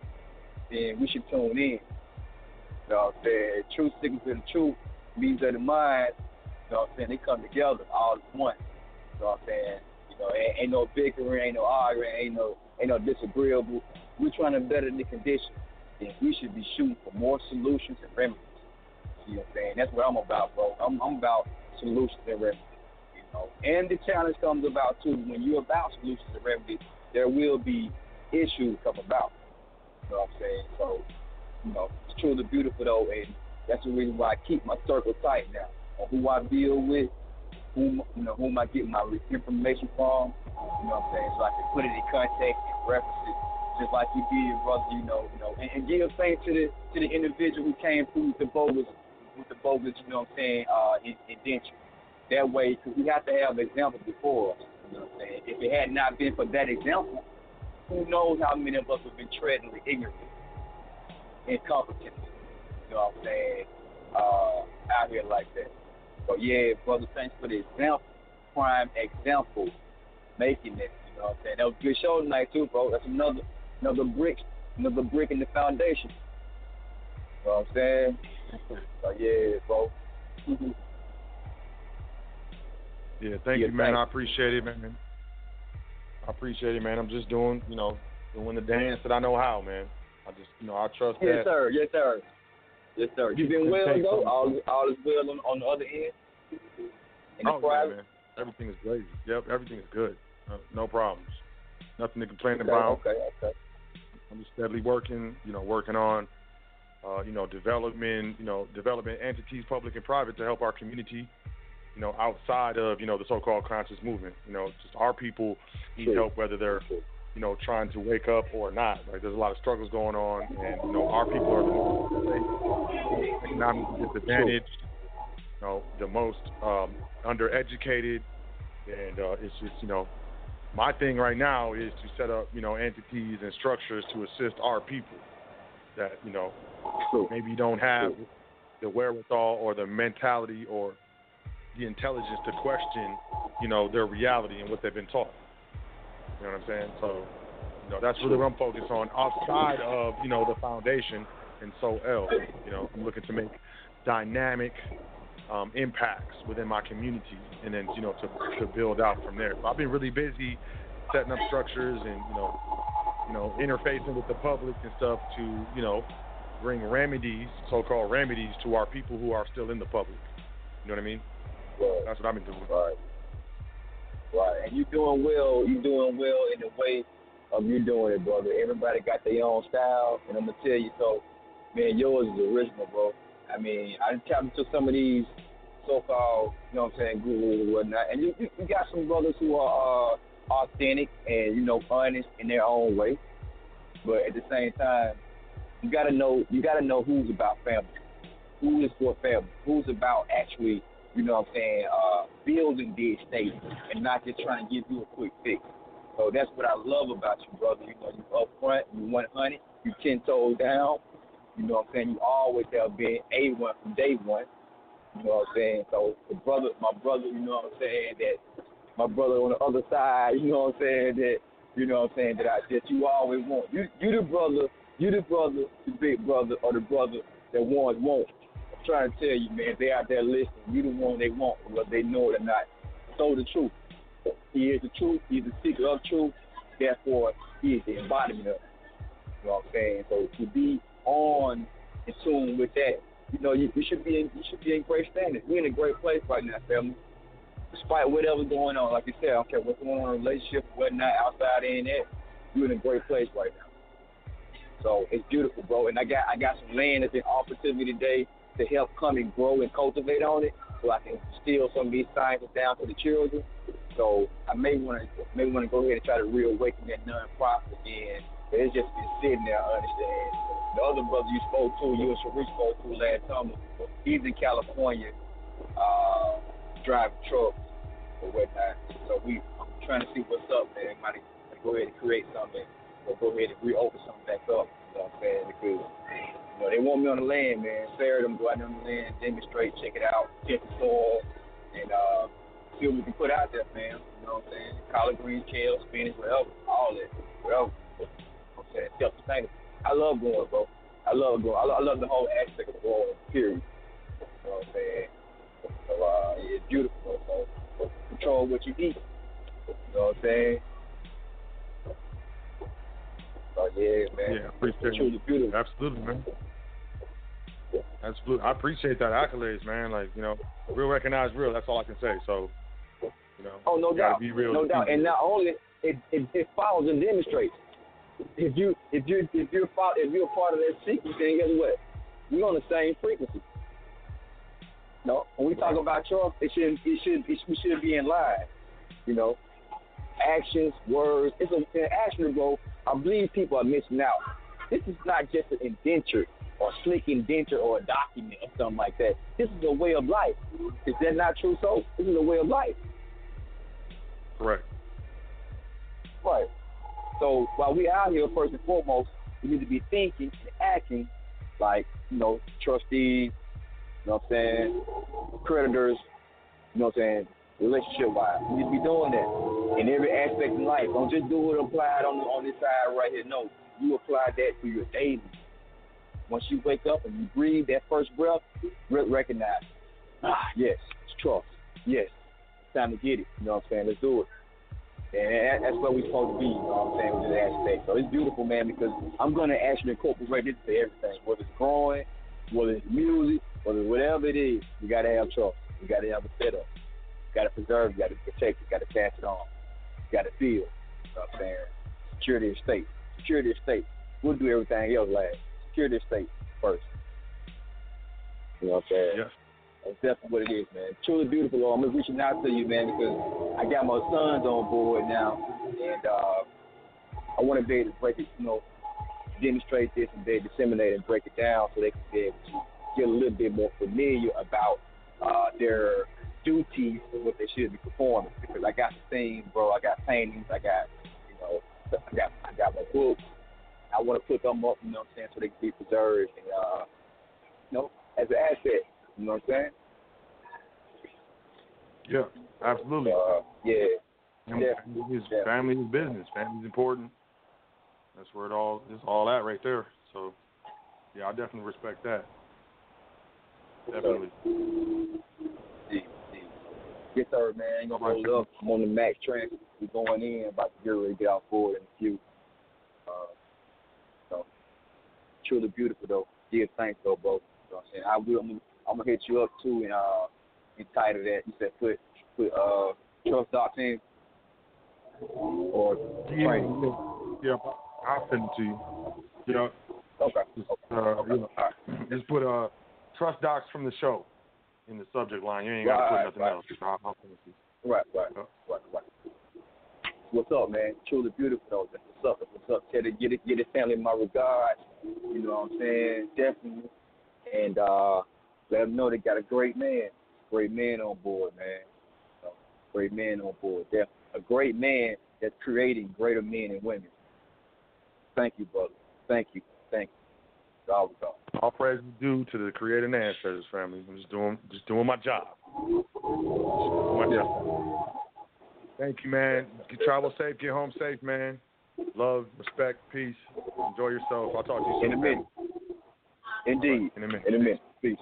then we should tune in. You know what I'm saying? Truth seekers of the truth means that the mind, you know what I'm saying, they come together all at once. You know what I'm saying? You know, ain't, ain't no bickering, ain't no arguing, ain't no ain't no disagreeable. We're trying to better the condition. And we should be shooting for more solutions and remedies. You know what I'm saying? That's what I'm about, bro. I'm, I'm about solutions and remedies. You know, and the challenge comes about too when you're about solutions and remedies. There will be issues come about. You know what I'm saying? So, you know, it's truly beautiful though, and that's the reason why I keep my circle tight now on who I deal with, whom you know, whom I get my information from. You know what I'm saying? So I can put it in context and reference it, just like you did, brother. You know, you know, and, and give thanks to the to the individual who came through with the bogus, with the bogus. You know what I'm saying? Uh, in, indenture. That way, because we have to have examples before us. You know what I'm saying? If it had not been for that example, who knows how many of us have been treading ignorantly, incompetently. You know what I'm saying? Uh, out here like that. So yeah, brother, thanks for the example, prime example, making it. You know what I'm saying? That was a good show tonight too, bro. That's another another brick, another brick in the foundation. You know what I'm saying? So yeah, bro. Yeah, thank Yeah, you, man. thanks. I appreciate it, man. I appreciate it, man. I'm just doing, you know, doing the dance that I know how, man. I just, you know, I trust Yes, that. sir. Yes, sir. Yes, sir. You been well though. All all is well on, on the other end. In Oh, yeah, man. Everything is great. Yep, everything is good. Uh, no problems. Nothing to complain Okay, about. okay, okay. I'm just steadily working, you know, working on, uh, you know, development, you know, development entities, public and private, to help our community, you know, outside of, you know, the so-called conscious movement. You know, just our people need True. help, whether they're, you know, trying to wake up or not. Like, there's a lot of struggles going on, and you know, our people are the most economically disadvantaged, you know, the most um, undereducated, and uh, it's just, you know, my thing right now is to set up, you know, entities and structures to assist our people that, you know, maybe don't have the wherewithal or the mentality or the intelligence to question, you know, their reality and what they've been taught. You know what I'm saying? So, you know, that's really what I'm focused on outside of, you know, the foundation and Sot El. You know, I'm looking to make dynamic um, impacts within my community and then, you know, to, to build out from there. I've been really busy setting up structures and, you know, you know, interfacing with the public and stuff to, you know, bring remedies, so-called remedies, to our people who are still in the public. You know what I mean? That's what I've been doing. Right. Right. And you doing well. You're doing well in the way of you doing it, brother. Everybody got their own style, and I'm gonna tell you so. Man, yours is original, bro. I mean, I tapped into some of these so-called, you know what I'm saying, gurus and whatnot, and you, you, you got some brothers who are uh, authentic and you know honest in their own way, but at the same time, you gotta know you gotta know who's about family, who is for family, who's about actually, you know what I'm saying, uh, building these states and not just trying to give you a quick fix. So that's what I love about you, brother. You know, you upfront, you 100, you ten toes down. You know what I'm saying? You always have been a one from day one. You know what I'm saying? So the brother, my brother, you know what I'm saying? That my brother on the other side, you know what I'm saying? That you know what I'm saying? That I that you always want. You you the brother, you the brother, the big brother, or the brother that ones want. Trying to tell you, man, they out there listening. You the one they want, whether they know it or not. So the truth. He is the truth. He's the seeker of truth. Therefore, he is the embodiment of it. You know what I'm saying? So to be on in tune with that, you know, you, you should be in you should be in great standing. We're in a great place right now, family. Despite whatever's going on, like you said, I don't care what's going on in a relationship, whatnot, outside in it, you're in a great place right now. So it's beautiful, bro. And I got I got some land that's been offered to me today to help come and grow and cultivate on it, so I can steal some of these sciences down to the children. So I may want to may want to go ahead and try to reawaken that nonprofit again. But it's just been sitting there. I understand. The other brother you spoke to, you and Sharif spoke to last summer, he's in California, uh, driving trucks or whatnot. So we I'm trying to see what's up, man. Might go ahead and create something, or go ahead and reopen something back up. You know what I'm saying? Because you know they want me on the land, man. Sarah them go out on the land, demonstrate, check it out, test the soil, and uh, see what we can put out there, man. You know what I'm saying? Collard greens, kale, spinach, whatever, all that, whatever. I'm saying? Self-sustainable. I love going, bro. I love going. I love, I love the whole aspect of growing, period. You know what I'm saying? So, uh, it's beautiful. So, control what you eat. You know what I'm saying? So, yeah, man. Yeah, appreciate truly it. beautiful. Absolutely, man. Absolutely. I appreciate that accolades, man. Like, you know, real recognized, real. That's all I can say. So, you know, Oh, no doubt, be real. no doubt. And not only it, it, it follows and demonstrates. If you if you if you're part if you're a part of that sequence, then guess what? We're on the same frequency. No, when we talk about Trump, it should it should it, we should be in line. You know, actions, words. It's a, an actionable. I believe people are missing out. This is not just an indenture or slick indenture or a document or something like that. This is a way of life. Is that not true? So this is a way of life. Correct. Right. So while we out here, first and foremost, we need to be thinking and acting like, you know, trustees, you know what I'm saying, creditors, you know what I'm saying, relationship wise. We to be doing that in every aspect of life. Don't just do it applied on on this side right here. No, you apply that to your daily. Once you wake up and you breathe that first breath, re- recognize, ah, yes, it's trust. Yes, it's time to get it. You know what I'm saying? Let's do it. And that's where we're supposed to be, you know what I'm saying, with this aspect. So it's beautiful, man, because I'm going to actually incorporate this to everything, whether it's growing, whether it's music, whether whatever it is, you got to have trust. You got to have a setup. Got to preserve, you got to protect, you got to pass it on. You got to feel, you know what I'm saying, security of state. Security of state. We'll do everything else last. Security of state first. You know what I'm saying? Yes. That's definitely what it is, man. Truly beautiful, Lord. I'm reaching out to you, man, because I got my sons on board now, and uh, I want to be able to break it, you know, demonstrate this and to disseminate and break it down so they can be able to get a little bit more familiar about uh, their duties and what they should be performing. Because I got things, bro. I got paintings. I got, you know, I got I got my books. I want to put them up, you know what I'm saying, so they can be preserved and, uh, you know, as an asset. You know what I'm saying? Yeah, absolutely. Uh, yeah. And His family is business. Family's important. That's where it all is all at right there. So, yeah, I definitely respect that. Definitely. Yes, sir, man. I ain't gonna hold up. I'm on the max train. We're going in. About to get ready to get out forward in a few. Uh, so, truly beautiful though. Give thanks though, bro. You know what I'm saying? I will. I'm, gonna- I'm gonna hit you up too and uh, entitle that. You said put put uh trust docs in or Yeah, training. yeah, I'll send it to you. You know, Okay. just, uh, you know, just put uh, trust docs from the show in the subject line. You ain't got to put nothing right. else. I'll, I'll send it to you. Right, right, right, right. What's up, man? Truly beautiful what's up. What's up. Teddy, get it, get it, family my regards. You know what I'm saying? Definitely. And uh, let them know they got a great man, great man on board, man. Know, great man on board. Definitely. A great man that's creating greater men and women. Thank you, brother. Thank you. Thank you. All praise is due to the creator and ancestors family. I'm just doing just doing my job. Doing my job. Thank you, man. You travel safe, get home safe, man. Love, respect, peace. Enjoy yourself. I'll talk to you soon. In a minute. Indeed. In a minute. In a minute. Peace.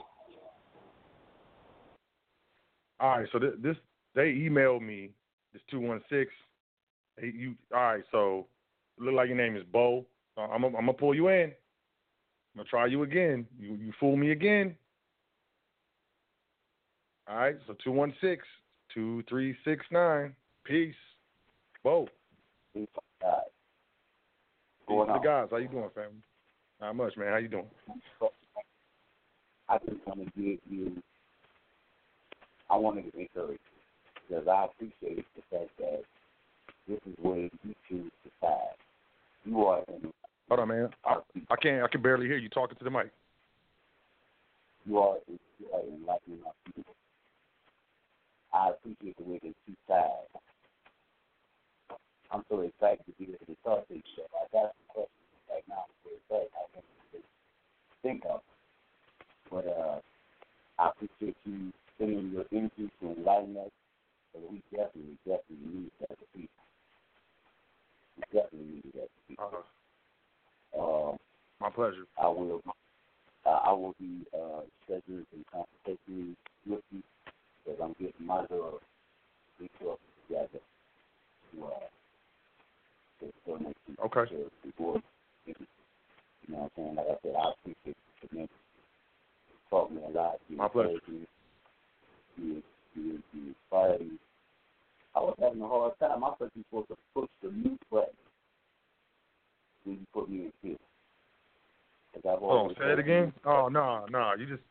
All right, so this, this they emailed me this two one six. You all right? So look like your name is Bo. Uh, so I'm gonna- I'm gonna pull you in. I'm gonna try you again. You you fool me again. All right, so two one six two three six nine. Peace, Bo. Peace. Peace to the guys. How you doing, family? Not much, man. How you doing? I just want to give you, I wanted to encourage you because I appreciate the fact that this is where you choose to side. You are in, Hold on, man. I, I can't. I can barely hear you talking to the mic. you are, you are enlightening our people. I appreciate the way that you side. I'm so excited to be able to talk to you. So I got some questions right now for the I can think of. But uh, I appreciate you spending your energy to enlighten us. But we definitely, definitely need that people. We definitely need that people. Um, My pleasure. I will. Uh, I will be uh, scheduling some consultation with you because I'm getting my little resources together to uh, to donate to Okay. to people. You know what I'm saying? Like I said, I appreciate the commitment. You taught me a lot. You My pleasure. me. You, you, you inspired me. I was having a hard time. I thought you were supposed to push the mute button when you put me in I've Oh, say it again. Oh no, no. You just,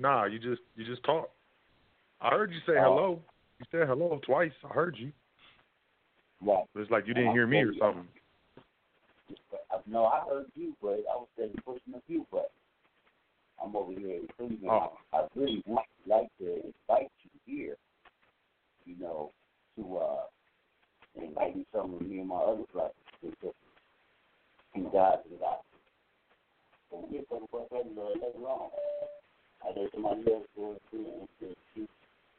nah. You just, you just talk. I heard you say Oh. hello. You said hello twice. I heard you. Right. But it's like you didn't hear me or something. No, I heard you, but I was saying pushing the mute button. I'm over here in Cleveland. Oh. I, really want like to invite you here, you know, to uh invite some some of me and my other brothers. Just he died to that. So we talk about that later on. I somebody else go through and the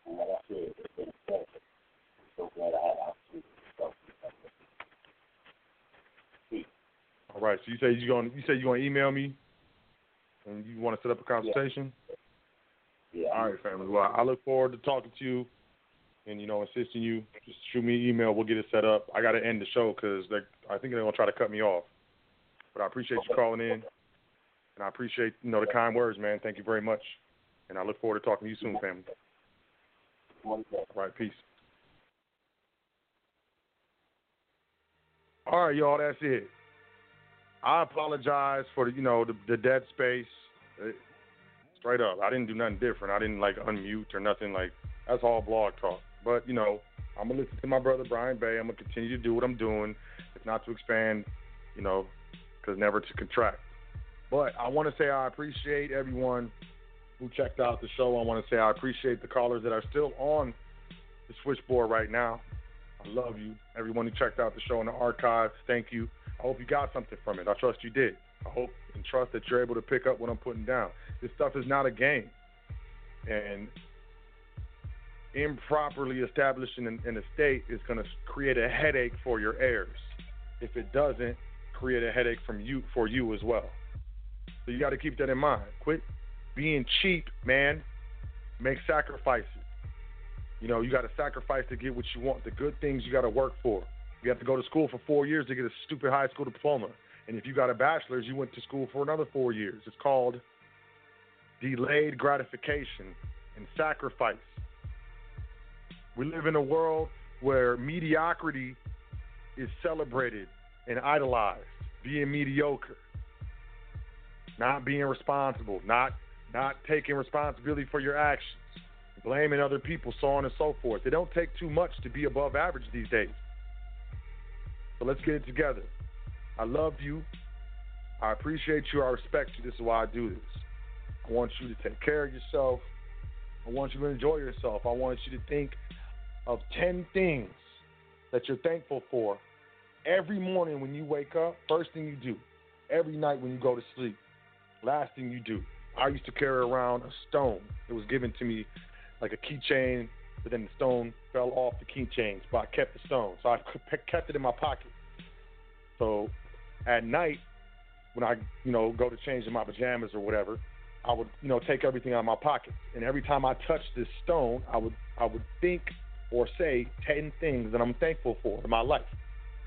and like I said, it's been a pleasure. I'm so glad I had the opportunity to talk to you. All right. So you say you going you say you gonna email me, and you want to set up a consultation. Yeah. All right, family. Well, I look forward to talking to you, and you know, assisting you. Just shoot me an email. We'll get it set up. I got to end the show because I think they're gonna try to cut me off. But I appreciate you calling in, and I appreciate you know the kind words, man. Thank you very much, and I look forward to talking to you soon, family. All right, peace. All right, y'all. That's it. I apologize for the, you know the, the dead space. Uh, straight up, I didn't do nothing different. I didn't like unmute or nothing like. That's all BlogTalk. But you know, I'm gonna listen to my brother Brian Bay. I'm gonna continue to do what I'm doing, if not to expand, you know, because never to contract. But I want to say I appreciate everyone who checked out the show. I want to say I appreciate the callers that are still on the switchboard right now. I love you. Everyone who checked out the show in the archives, thank you. I hope you got something from it. I trust you did. I hope and trust that you're able to pick up what I'm putting down. This stuff is not a game. And improperly establishing an, an estate is going to create a headache for your heirs. If it doesn't, create a headache from you for you as well. So you got to keep that in mind. Quit being cheap, man. Make sacrifices. You know, you got to sacrifice to get what you want. The good things you got to work for. You have to go to school for four years to get a stupid high school diploma. And if you got a bachelor's, you went to school for another four years. It's called delayed gratification and sacrifice. We live in a world where mediocrity is celebrated and idolized. Being mediocre, not being responsible, not not taking responsibility for your actions, blaming other people, so on and so forth. It don't take too much to be above average these days. So let's get it together. I love you. I appreciate you. I respect you. This is why I do this. I want you to take care of yourself. I want you to enjoy yourself. I want you to think of 10 things that you're thankful for every morning when you wake up, first thing you do, every night when you go to sleep, last thing you do. I used to carry around a stone. It was given to me like a keychain, but then the stone fell off the keychain, but I kept the stone. So I <laughs> kept it in my pocket. So at night, when I, you know, go to change in my pajamas or whatever, I would, you know, take everything out of my pocket. And every time I touched this stone, I would, I would think or say ten things that I'm thankful for in my life.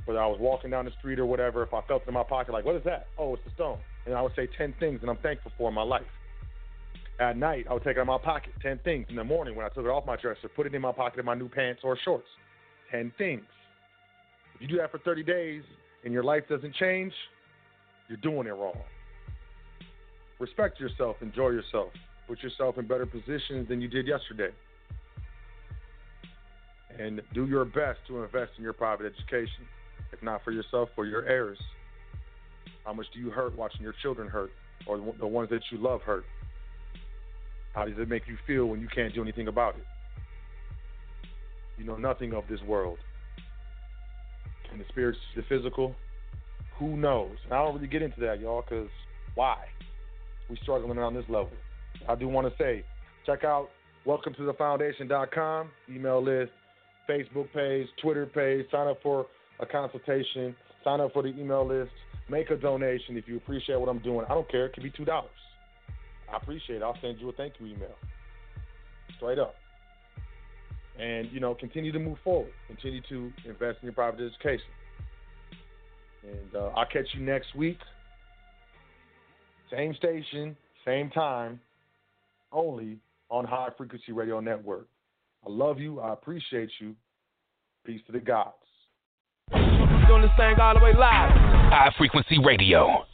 Whether I was walking down the street or whatever, if I felt in my pocket, like, what is that? Oh, it's the stone. And I would say ten things that I'm thankful for in my life. At night, I would take it out of my pocket, ten things. In the morning, when I took it off my dresser, put it in my pocket of my new pants or shorts, ten things. If you do that for 30 days and your life doesn't change, you're doing it wrong. Respect yourself, enjoy yourself, put yourself in better positions than you did yesterday. And do your best to invest in your private education, if not for yourself, for your heirs. How much do you hurt watching your children hurt or the ones that you love hurt? How does it make you feel when you can't do anything about it? You know nothing of this world. And the spirits, the physical, who knows? And I don't really get into that, y'all, because why? We're struggling on this level. I do want to say, check out welcome to the foundation.com, email list, Facebook page, Twitter page, sign up for a consultation, sign up for the email list, make a donation if you appreciate what I'm doing. I don't care, it could be two dollars. I appreciate it. I'll send you a thank you email. Straight up. And, you know, continue to move forward. Continue to invest in your private education. And uh, I'll catch you next week. Same station, same time, only on High Frequency Radio Network. I love you. I appreciate you. Peace to the gods. Doing this thing all the way live. High Frequency Radio.